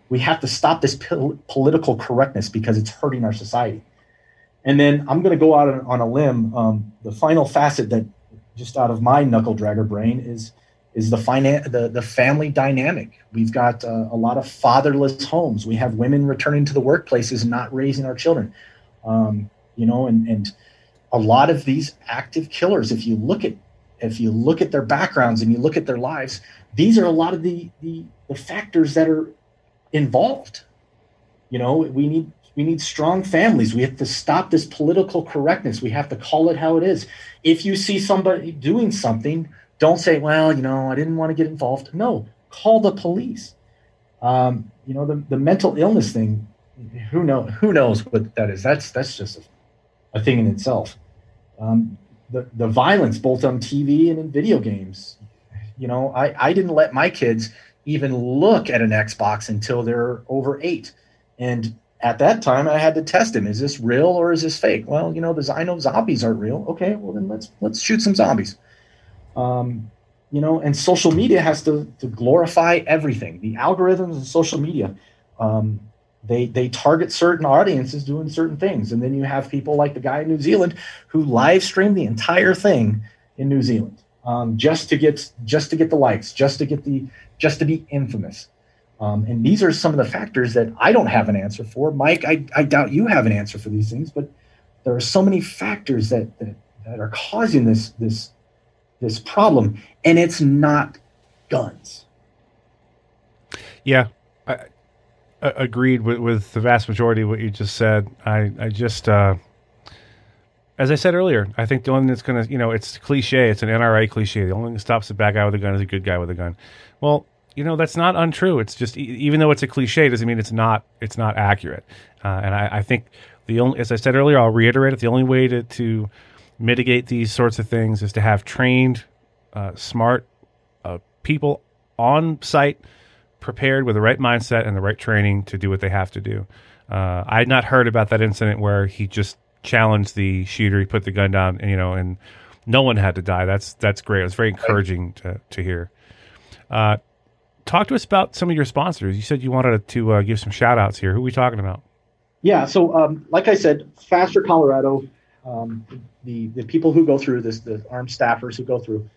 We have to stop this pol- political correctness because it's hurting our society. And then I'm going to go out on, a limb. Um, the final facet that just out of my knuckle dragger brain is is the finan- the, the family dynamic. We've got uh, a lot of fatherless homes. We have women returning to the workplaces and not raising our children. Um, you know, and and a lot of these active killers, if you look at if you look at their backgrounds and you look at their lives, these are a lot of the, the, the factors that are involved. You know, we need we need strong families. We have to stop this political correctness. We have to call it how it is. If you see somebody doing something, don't say, "Well, you know, I didn't want to get involved." No, call the police. Um, you know, the, the mental illness thing. Who know who knows what that is? That's that's just a, a thing in itself. Um, the, the violence both on TV and in video games. You know, I, I didn't let my kids even look at an Xbox until they're over eight. And at that time I had to test them. Is this real or is this fake? Well, you know, the I know zombies aren't real. Okay, well then let's let's shoot some zombies. Um, you know, and social media has to, to glorify everything. The algorithms of social media, um, they they target certain audiences doing certain things, and then you have people like the guy in New Zealand who live streamed the entire thing in New Zealand um, just to get just to get the likes, just to get the just to be infamous. Um, and these are some of the factors that I don't have an answer for. Mike, I, I doubt you have an answer for these things, but there are so many factors that, that, that are causing this this this problem, and it's not guns. Yeah, I, I agreed with, with the vast majority of what you just said. I I just uh, as I said earlier, I think the only thing that's going to, you know, it's cliche. It's an NRA cliche. The only thing that stops a bad guy with a gun is a good guy with a gun. Well, you know, that's not untrue. It's just even though it's a cliche, doesn't mean it's not it's not accurate. Uh, and I, I, think the only, as I said earlier, I'll reiterate it. The only way to to mitigate these sorts of things is to have trained, uh, smart uh, people on site, prepared with the right mindset and the right training to do what they have to do. Uh, I had not heard about that incident where he just challenged the shooter. He put the gun down, you know, and no one had to die. That's that's great. It's very encouraging to to hear. Uh, talk to us about some of your sponsors. You said you wanted to uh, give some shout outs here. Who are we talking about? Yeah, so um, like I said, Faster Colorado, um, the the people who go through this, the armed staffers who go through,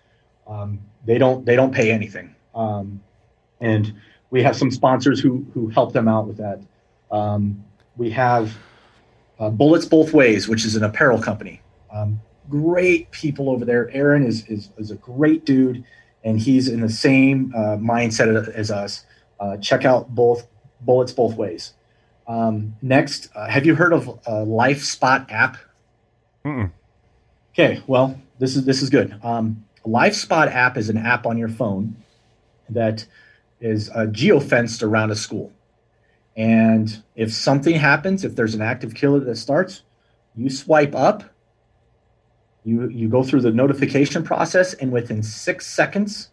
um, they don't they don't pay anything, um, and we have some sponsors who who help them out with that. Um, we have uh, Bullets Both Ways, which is an apparel company. Um, great people over there. Aaron is, is, is a great dude, and he's in the same uh, mindset as us. Uh, check out both Bullets Both Ways. Um, next, uh, have you heard of a Life Spot app? Mm-mm. Okay, well, this is this is good. Um, app is an app on your phone that is uh, geofenced around a school. And if something happens, if there's an active killer that starts, you swipe up, you, you go through the notification process, and within six seconds,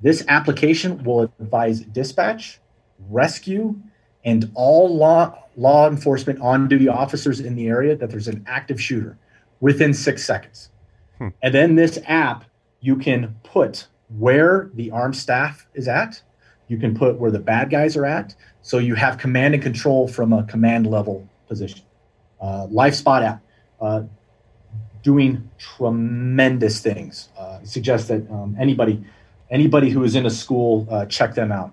this application will advise dispatch, rescue, and all law, law enforcement on duty officers in the area that there's an active shooter within six seconds. Hmm. And then this app, you can put where the armed staff is at, you can put where the bad guys are at. So you have command and control from a command level position. Uh, Life Spot app uh, doing tremendous things. Uh, suggest that um, anybody anybody who is in a school uh, check them out.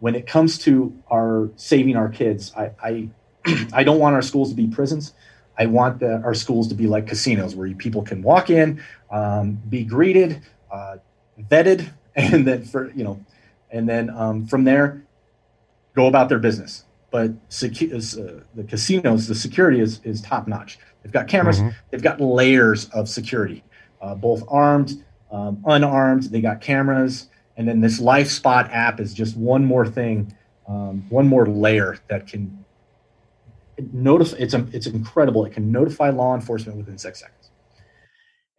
When it comes to our saving our kids, I I, (clears throat) I don't want our schools to be prisons. I want the, our schools to be like casinos where people can walk in, um, be greeted, uh, vetted, (laughs) and then for you know, and then um, from there go about their business. But secu- uh, the casinos, the security is, is top notch. They've got cameras, mm-hmm. they've got layers of security, uh, both armed, um, unarmed. They got cameras. And then this Life Spot app is just one more thing, um, one more layer that can It's, it's incredible. It can notify law enforcement within six seconds.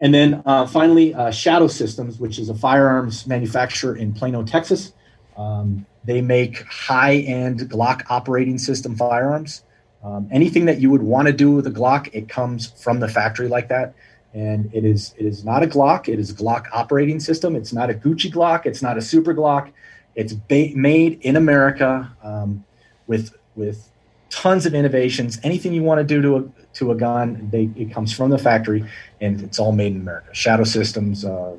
And then uh, finally, uh, Shadow Systems, which is a firearms manufacturer in Plano, Texas. Um, they make high end Glock operating system firearms. Um, anything that you would want to do with a Glock, it comes from the factory like that. And it is it is not a Glock. It is Glock operating system. It's not a Gucci Glock. It's not a Super Glock. It's ba- made in America um, with with tons of innovations. Anything you want to do to a to a gun, they, it comes from the factory, and it's all made in America. Shadow Systems uh,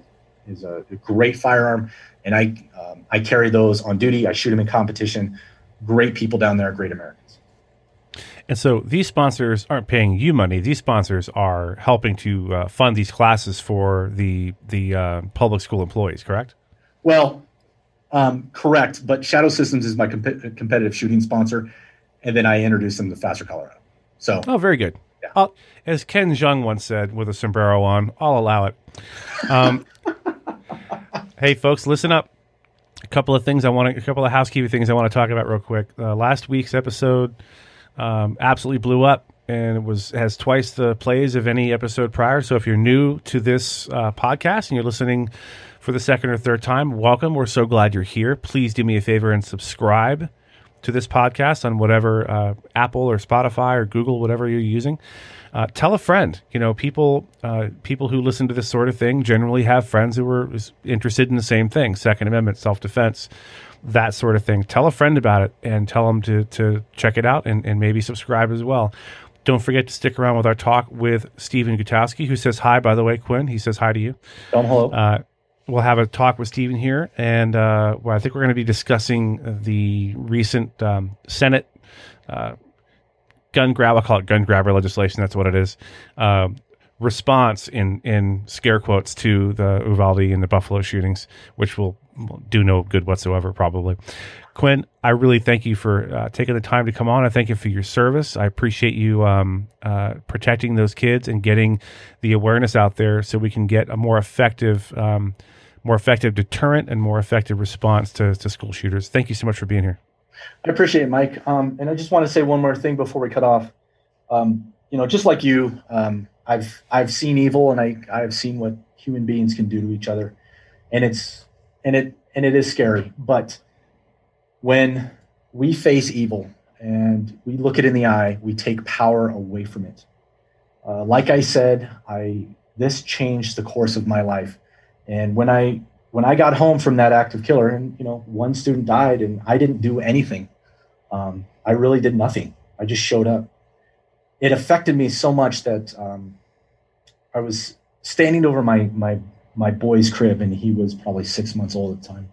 is a, a, great firearm and I um, I carry those on duty. I shoot them in competition. Great people down there, great Americans. And so these sponsors aren't paying you money. These sponsors are helping to uh, fund these classes for the the uh, public school employees. Correct? Well, um, correct. But Shadow Systems is my comp- competitive shooting sponsor, and then I introduced them to Faster Colorado. So, oh, very good. Yeah. as Ken Jeong once said, with a sombrero on, I'll allow it. Um, (laughs) Hey, folks, listen up. A couple of things I want to, a couple of housekeeping things I want to talk about real quick. Uh, last week's episode um, absolutely blew up and it was has twice the plays of any episode prior. So if you're new to this uh, podcast and you're listening for the second or third time, welcome. We're so glad you're here. Please do me a favor and subscribe to this podcast on whatever uh, Apple or Spotify or Google, whatever you're using. uh, tell a friend. You know, people uh, people who listen to this sort of thing generally have friends who are interested in the same thing: Second Amendment, self defense, that sort of thing. Tell a friend about it and tell them to to check it out and, and maybe subscribe as well. Don't forget to stick around with our talk with Stephen Gutowski, who says hi. By the way, Quinn, he says hi to you. Um, hello. We'll have a talk with Stephen here, and uh, well, I think we're going to be discussing the recent um, Senate uh, gun grab. I call it gun grabber legislation. That's what it is. Uh, response in in scare quotes to the Uvalde and the Buffalo shootings, which will, will do no good whatsoever, probably. Quinn, I really thank you for uh, taking the time to come on. I thank you for your service. I appreciate you um, uh, protecting those kids and getting the awareness out there so we can get a more effective, um, more effective deterrent and more effective response to, to school shooters. Thank you so much for being here. I appreciate it, Mike. Um, and I just want to say one more thing before we cut off. Um, you know, just like you, um, I've I've seen evil, and I I've seen what human beings can do to each other, and it's and it and it is scary. But when we face evil and we look it in the eye, we take power away from it. Uh, like I said, I this changed the course of my life, and when I when I got home from that active killer, and you know, one student died, and I didn't do anything. Um, I really did nothing. I just showed up. It affected me so much that um, I was standing over my my my boy's crib, and he was probably six months old at the time.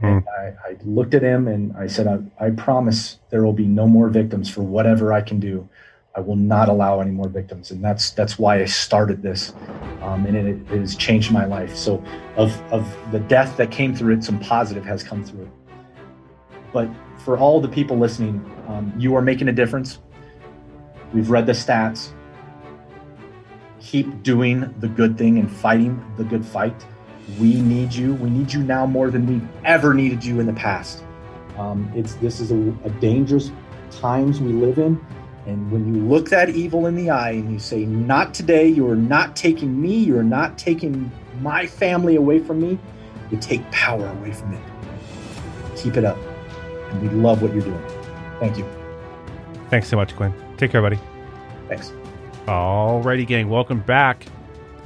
Hmm. I, I, looked at him and I said, I, I promise there will be no more victims for whatever I can do. I will not allow any more victims, and that's that's why I started this, um, and it, it, has changed my life. So, of of the death that came through it, some positive has come through it. But for all the people listening, um, you are making a difference. We've read the stats. Keep doing the good thing and fighting the good fight. We need you. We need you now more than we've ever needed you in the past. Um, it's this is a, a dangerous times we live in and when you look that evil in the eye and you say, Not today, you are not taking me, you are not taking my family away from me, you take power away from it. Keep it up. And we love what you're doing. Thank you. Thanks so much, Quinn. Take care, buddy. Thanks. Alrighty, gang. Welcome back.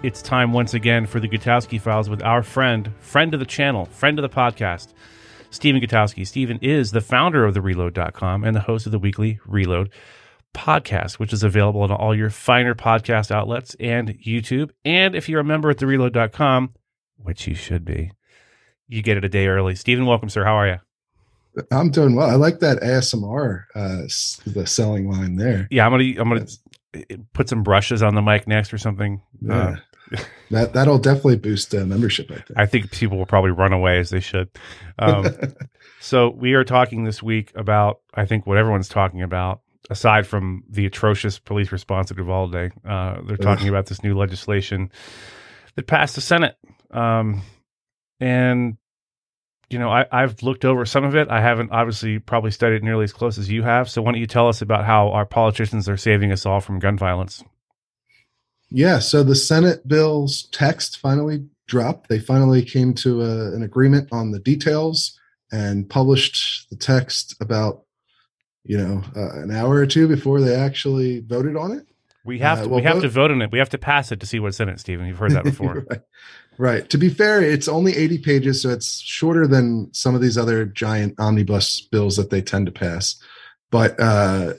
It's time once again for the Gutowski Files with our friend, friend of the channel, friend of the podcast, Stephen Gutowski. Stephen is the founder of the Reload.com and the host of the weekly Reload podcast, which is available on all your finer podcast outlets and YouTube. And if you're a member at thereload.com, which you should be, you get it a day early. Stephen, welcome, sir. How are you? I'm doing well. I like that ASMR, uh, the selling line there. Yeah, I'm gonna I'm gonna put some brushes on the mic next or something. Yeah. Uh, (laughs) that that'll definitely boost uh, membership. I think. I think people will probably run away as they should. Um, (laughs) so we are talking this week about I think what everyone's talking about aside from the atrocious police response at Uvalde, uh, they're talking about this new legislation that passed the Senate. Um, and you know, I, have looked over some of it. I haven't obviously probably studied nearly as close as you have. So why don't you tell us about how our politicians are saving us all from gun violence? Yeah. So the Senate bill's text finally dropped. They finally came to a, an agreement on the details and published the text about you know, uh, an hour or two before they actually voted on it. We have uh, to, well, we have vote- to vote on it. We have to pass it to see what's in it, Stephen. You've heard that (laughs) before. right. right. To be fair, it's only 80 pages, so it's shorter than some of these other giant omnibus bills that they tend to pass. But uh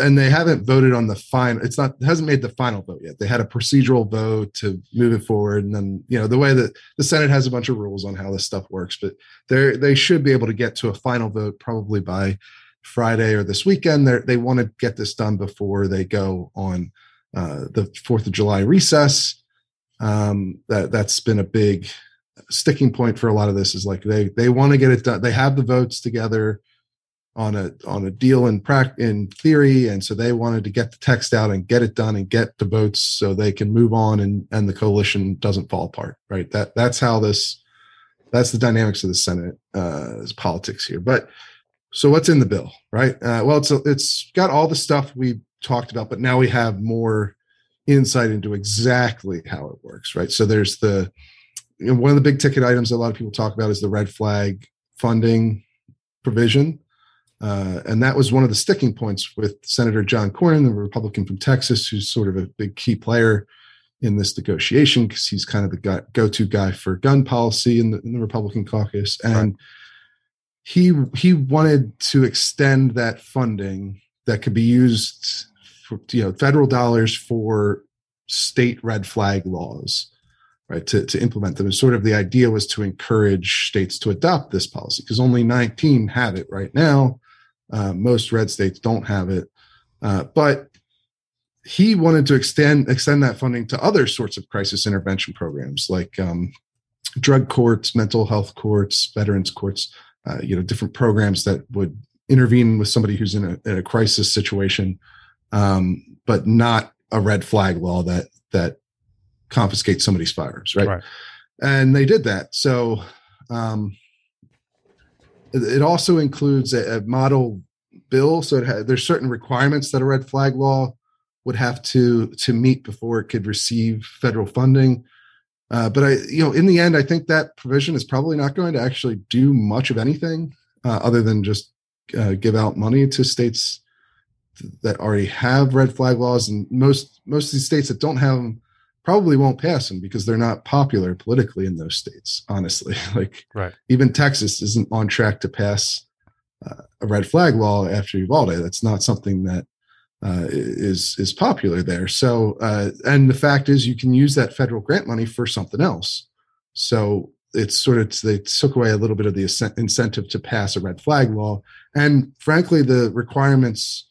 and they haven't voted on the final it's not it hasn't made the final vote yet they had a procedural vote to move it forward and then you know the way that the senate has a bunch of rules on how this stuff works but they they should be able to get to a final vote probably by Friday or this weekend. They're, they want to get this done before they go on uh, the Fourth of July recess. Um, that that's been a big sticking point for a lot of this. Is like they they want to get it done. They have the votes together on a on a deal in prac in theory, and so they wanted to get the text out and get it done and get the votes so they can move on and and the coalition doesn't fall apart. Right. That that's how this that's the dynamics of the Senate uh, politics here, but so what's in the bill, right? Uh, well, it's a, it's got all the stuff we talked about, but now we have more insight into exactly how it works, right? So there's the you know, one of the big ticket items that a lot of people talk about is the red flag funding provision. Uh, and that was one of the sticking points with Senator John Cornyn, the Republican from Texas, who's sort of a big key player in this negotiation because he's kind of the go-to guy for gun policy in the, in the Republican caucus, and right. He he wanted to extend that funding that could be used for you know federal dollars for state red flag laws right to, to implement them. And sort of the idea was to encourage states to adopt this policy because only 19 have it right now. Uh, most red states don't have it. Uh, but he wanted to extend extend that funding to other sorts of crisis intervention programs like um, drug courts mental health courts veterans courts uh, you know different programs that would intervene with somebody who's in a, in a crisis situation um, but not a red flag law that that confiscates somebody's firearms, right? right. And they did that. So um, it, also includes a, a, model bill. So it there's certain requirements that a red flag law would have to to meet before it could receive federal funding. Uh, but I, you know, in the end, I think that provision is probably not going to actually do much of anything uh, other than just uh, give out money to states that already have red flag laws, and most most of these states that don't have them probably won't pass them because they're not popular politically in those states. Honestly, (laughs) like right. even Texas isn't on track to pass uh, a red flag law after Uvalde. That's not something that uh, is is popular there. So, uh, and the fact is, you can use that federal grant money for something else. So it's sort of they took away a little bit of the incentive to pass a red flag law, and frankly, the requirements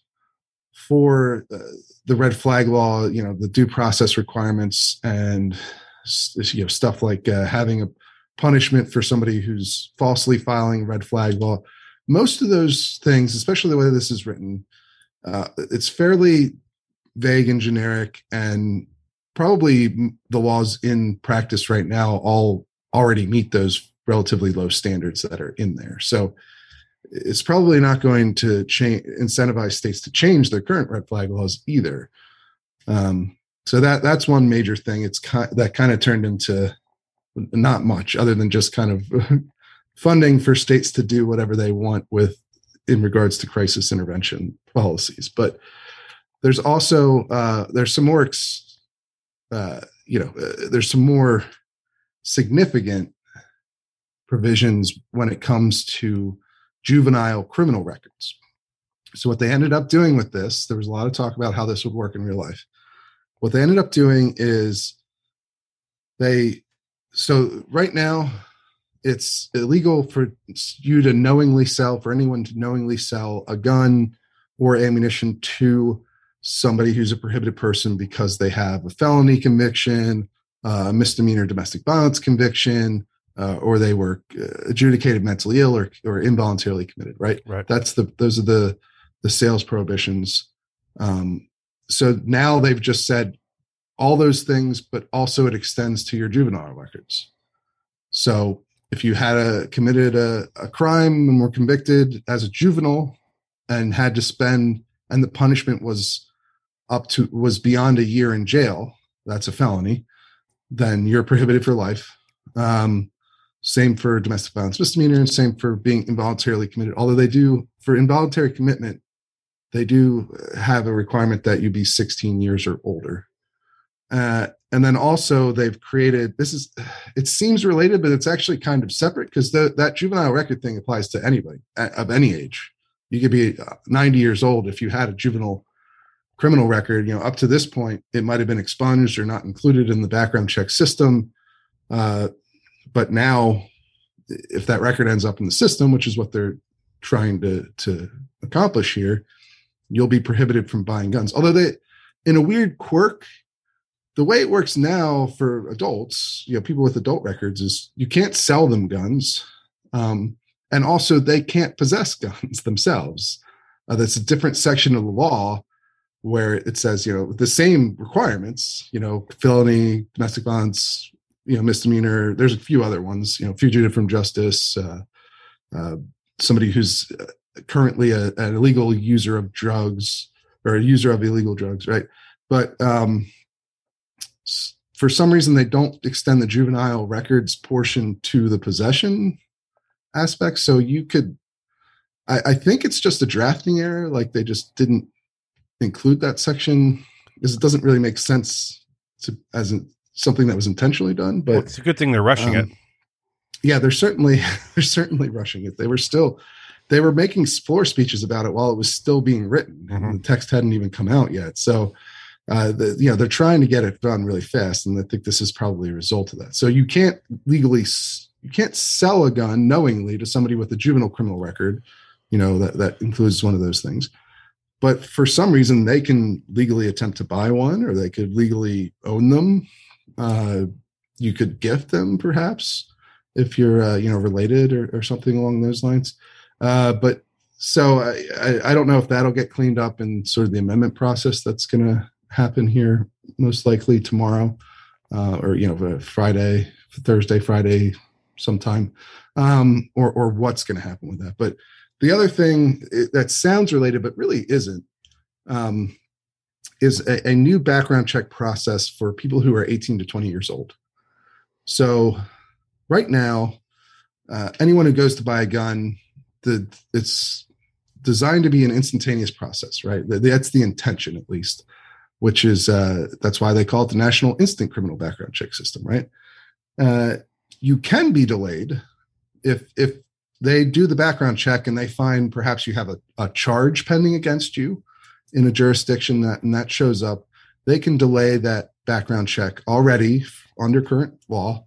for uh, the red flag law, you know, the due process requirements and you know stuff like uh, having a punishment for somebody who's falsely filing red flag law. Most of those things, especially the way this is written, uh, it's fairly vague and generic, and probably the laws in practice right now all already meet those relatively low standards that are in there. So it's probably not going to change incentivize states to change their current red flag laws either. Um, so that that's one major thing. It's kind that kind of turned into not much other than just kind of (laughs) funding for states to do whatever they want with in regards to crisis intervention policies. But there's also uh, there's some more uh, you know uh, there's some more significant provisions when it comes to juvenile criminal records. So, what they ended up doing with this, there was a lot of talk about how this would work in real life. What they ended up doing is they, so right now, it's illegal for you to knowingly sell, for anyone to knowingly sell a gun or ammunition to somebody who's a prohibited person because they have a felony conviction, a misdemeanor domestic violence conviction, uh, or they were uh, adjudicated mentally ill or, or involuntarily committed right? Right. That's the those are the the sales prohibitions. Um, so now they've just said all those things but also it extends to your juvenile records. So if you had a committed a, a crime and were convicted as a juvenile and had to spend and the punishment was up to was beyond a year in jail that's a felony then you're prohibited for life um, same for domestic violence misdemeanor, and same for being involuntarily committed. Although they do, for involuntary commitment, they do have a requirement that you be 16 years or older. Uh, and then also they've created this is it seems related, but it's actually kind of separate because that juvenile record thing applies to anybody of any age. You could be uh, 90 years old if you had a juvenile criminal record. You know, up to this point, it might have been expunged or not included in the background check system. Uh, but now if that record ends up in the system which is what they're trying to to accomplish here you'll be prohibited from buying guns although they in a weird quirk the way it works now for adults you know people with adult records is you can't sell them guns um, and also they can't possess guns (laughs) themselves. Uh, that's a different section of the law where it says you know the same requirements you know felony domestic violence you know misdemeanor there's a few other ones you know fugitive from justice uh, uh, somebody who's uh, currently a, an illegal user of drugs or a user of illegal drugs right? But um, for some reason they don't extend the juvenile records portion to the possession aspect so you could I, I think it's just a drafting error. Like they just didn't include that section because it doesn't really make sense to as in something that was intentionally done. But Well, it's a good thing they're rushing it. um, yeah, they're certainly (laughs) they're certainly rushing it. They were still they were making floor speeches about it while it was still being written. Mhm. And the text hadn't even come out yet. So uh, the, you know they're trying to get it done really fast, and I think this is probably a result of that. So you can't legally you can't sell a gun knowingly to somebody with a juvenile criminal record. You know that that includes one of those things. But for some reason, they can legally attempt to buy one, or they could legally own them. Uh, you could gift them, perhaps if you're uh, you know related or, or something along those lines uh, but so I, I, I don't know if that'll get cleaned up in sort of the amendment process that's going to happen here most likely tomorrow uh, or you know uh, friday thursday friday sometime um, or or what's going to happen with that. But the other thing that sounds related but really isn't um, is a, a new background check process for people who are 18 to 20 years old. So right now, uh, anyone who goes to buy a gun, the it's designed to be an instantaneous process, right? That's the intention, at least, which is uh, that's why they call it the National Instant Criminal Background Check System, right? Uh, you can be delayed if if they do the background check and they find perhaps you have a, a charge pending against you in a jurisdiction that and that shows up, they can delay that background check already under current law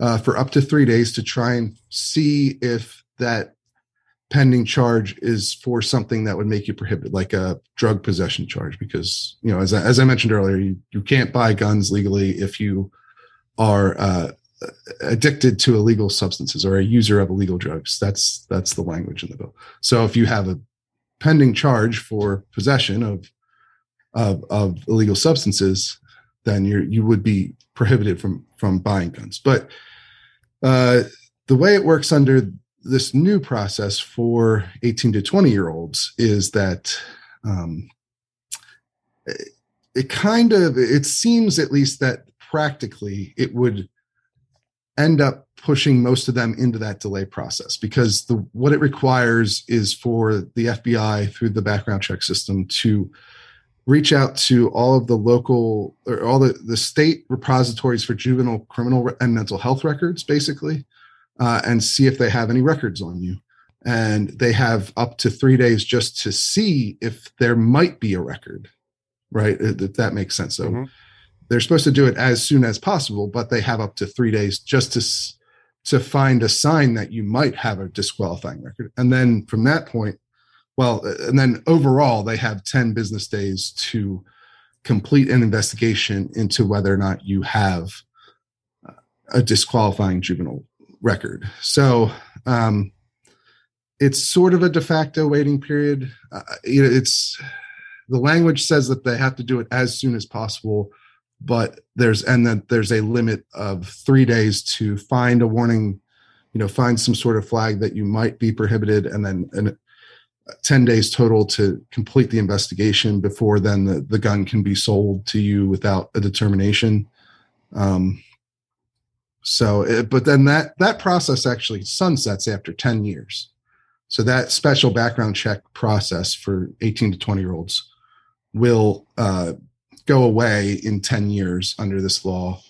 uh, for up to three days to try and see if that pending charge is for something that would make you prohibited, like a drug possession charge. Because you know, as I, as I mentioned earlier, you, you can't buy guns legally if you are uh, addicted to illegal substances or a user of illegal drugs. That's that's the language in the bill. So if you have a pending charge for possession of of, of illegal substances, then you you would be prohibited from from buying guns. But uh, the way it works under this new process for 18 to 20 year olds is that um, it, kind of it seems at least that practically it would end up pushing most of them into that delay process because the what it requires is for the FBI through the background check system to reach out to all of the local or all the, the state repositories for juvenile criminal and mental health records basically uh, and see if they have any records on you. And they have up to three days just to see if there might be a record right? If that, makes sense. So Mhm. they're supposed to do it as soon as possible but they have up to three days just to to find a sign that you might have a disqualifying record. And then from that point well and then overall they have 10 business days to complete an investigation into whether or not you have uh, a disqualifying juvenile record. So um it's sort of a de facto waiting period. Uh, you know it's the language says that they have to do it as soon as possible but there's and then there's a limit of three days to find a warning you know find some sort of flag that you might be prohibited and then and 10 days total to complete the investigation before then the, the gun can be sold to you without a determination. Um, so it, but then that that process actually sunsets after 10 years so that special background check process for 18 to 20 year olds will uh, go away in 10 years under this law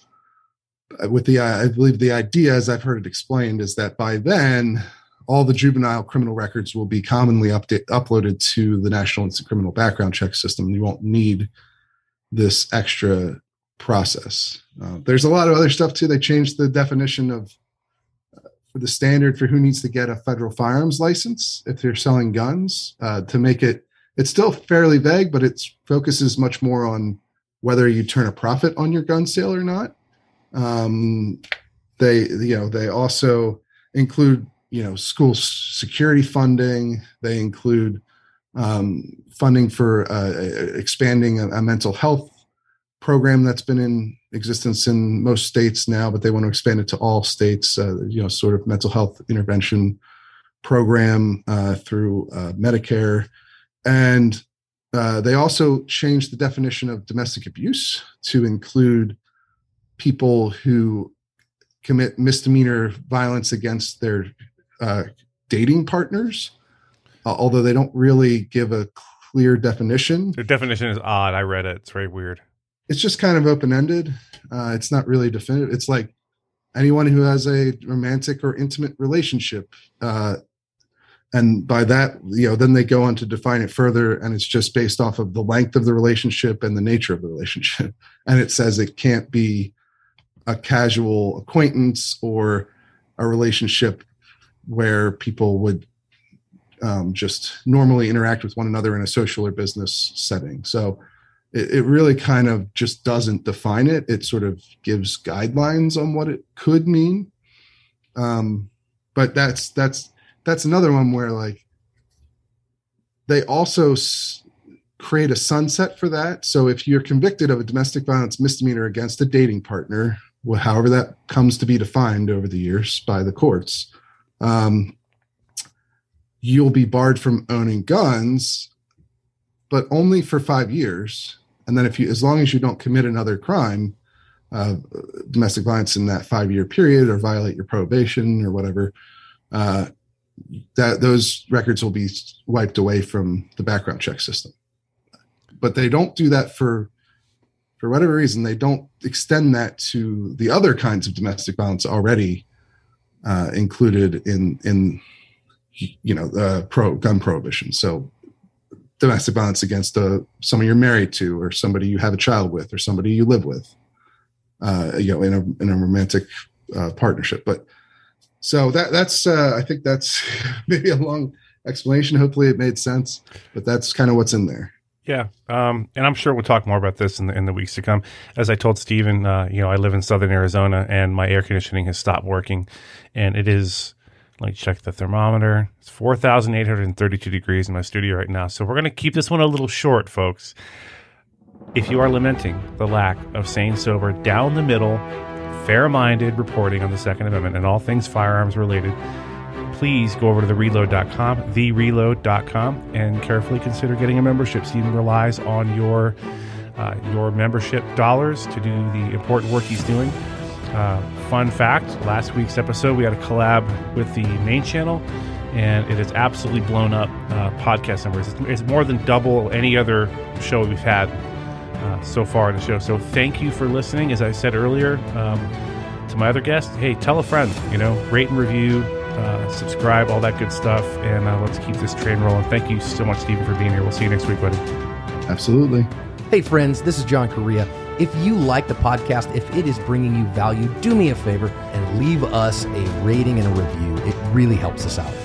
Uh, with the i believe the idea as i've heard it explained is that by then all the juvenile criminal records will be commonly update, uploaded to the National Instant Criminal Background Check System. You won't need this extra process. Uh, there's a lot of other stuff too. They changed the definition of uh, the standard for who needs to get a federal firearms license if they're selling guns uh, to make it. It's still fairly vague, but it focuses much more on whether you turn a profit on your gun sale or not. Um, they, you know, they also include you know school security funding they include um, funding for uh, expanding a, a mental health program that's been in existence in most states now but they want to expand it to all states uh, you know sort of mental health intervention program uh, through uh, medicare and uh, they also changed the definition of domestic abuse to include people who commit misdemeanor violence against their uh, dating partners. uh, although they don't really give a clear definition. The definition is odd. I read it. It's very weird. It's just kind of open ended. Uh, it's not really definitive. It's like anyone who has a romantic or intimate relationship. Uh, and by that, you know, then they go on to define it further, and it's just based off of the length of the relationship and the nature of the relationship. (laughs) And it says it can't be a casual acquaintance or a relationship where people would um, just normally interact with one another in a social or business setting. So it, it, really kind of just doesn't define it. It sort of gives guidelines on what it could mean. Um, but that's that's that's another one where like they also s- create a sunset for that. So if you're convicted of a domestic violence misdemeanor against a dating partner, however that comes to be defined over the years by the courts, um, you'll be barred from owning guns, but only for five years. And then if you, as long as you don't commit another crime, uh, domestic violence in that five year period or violate your probation or whatever, uh, that those records will be wiped away from the background check system. But they don't do that for for whatever reason. They don't extend that to the other kinds of domestic violence already uh, included in in you know the pro gun prohibition. So domestic violence against uh, someone you're married to, or somebody you have a child with, or somebody you live with, uh, you know, in a in a romantic uh, partnership. But so that that's uh, I think that's (laughs) maybe a long explanation. Hopefully, it made sense. But that's kind of what's in there. Yeah, um, and I'm sure we'll talk more about this in the in the weeks to come. As I told Stephen, uh, you know, I live in Southern Arizona, and my air conditioning has stopped working, and it is. Me check the thermometer. It's 4,832 degrees in my studio right now. So we're going to keep this one a little short, folks. If you are lamenting the lack of sane, sober, down the middle, fair minded reporting on the Second Amendment and all things firearms related, please go over to thereload.com, thereload.com, and carefully consider getting a membership. Stephen relies on your uh, your membership dollars to do the important work he's doing. Uh, fun fact last week's episode, we had a collab with the main channel, and it has absolutely blown up uh, podcast numbers. It's, it's, more than double any other show we've had uh, so far in the show. So thank you for listening. As I said earlier um, to my other guest, hey, tell a friend, you know, rate and review, uh, subscribe, all that good stuff, and uh, let's keep this train rolling. Thank you so much, Stephen, for being here. We'll see you next week, buddy. Absolutely. Hey, friends, this is John Correia. If you like the podcast, if it is bringing you value, do me a favor and leave us a rating and a review. It really helps us out.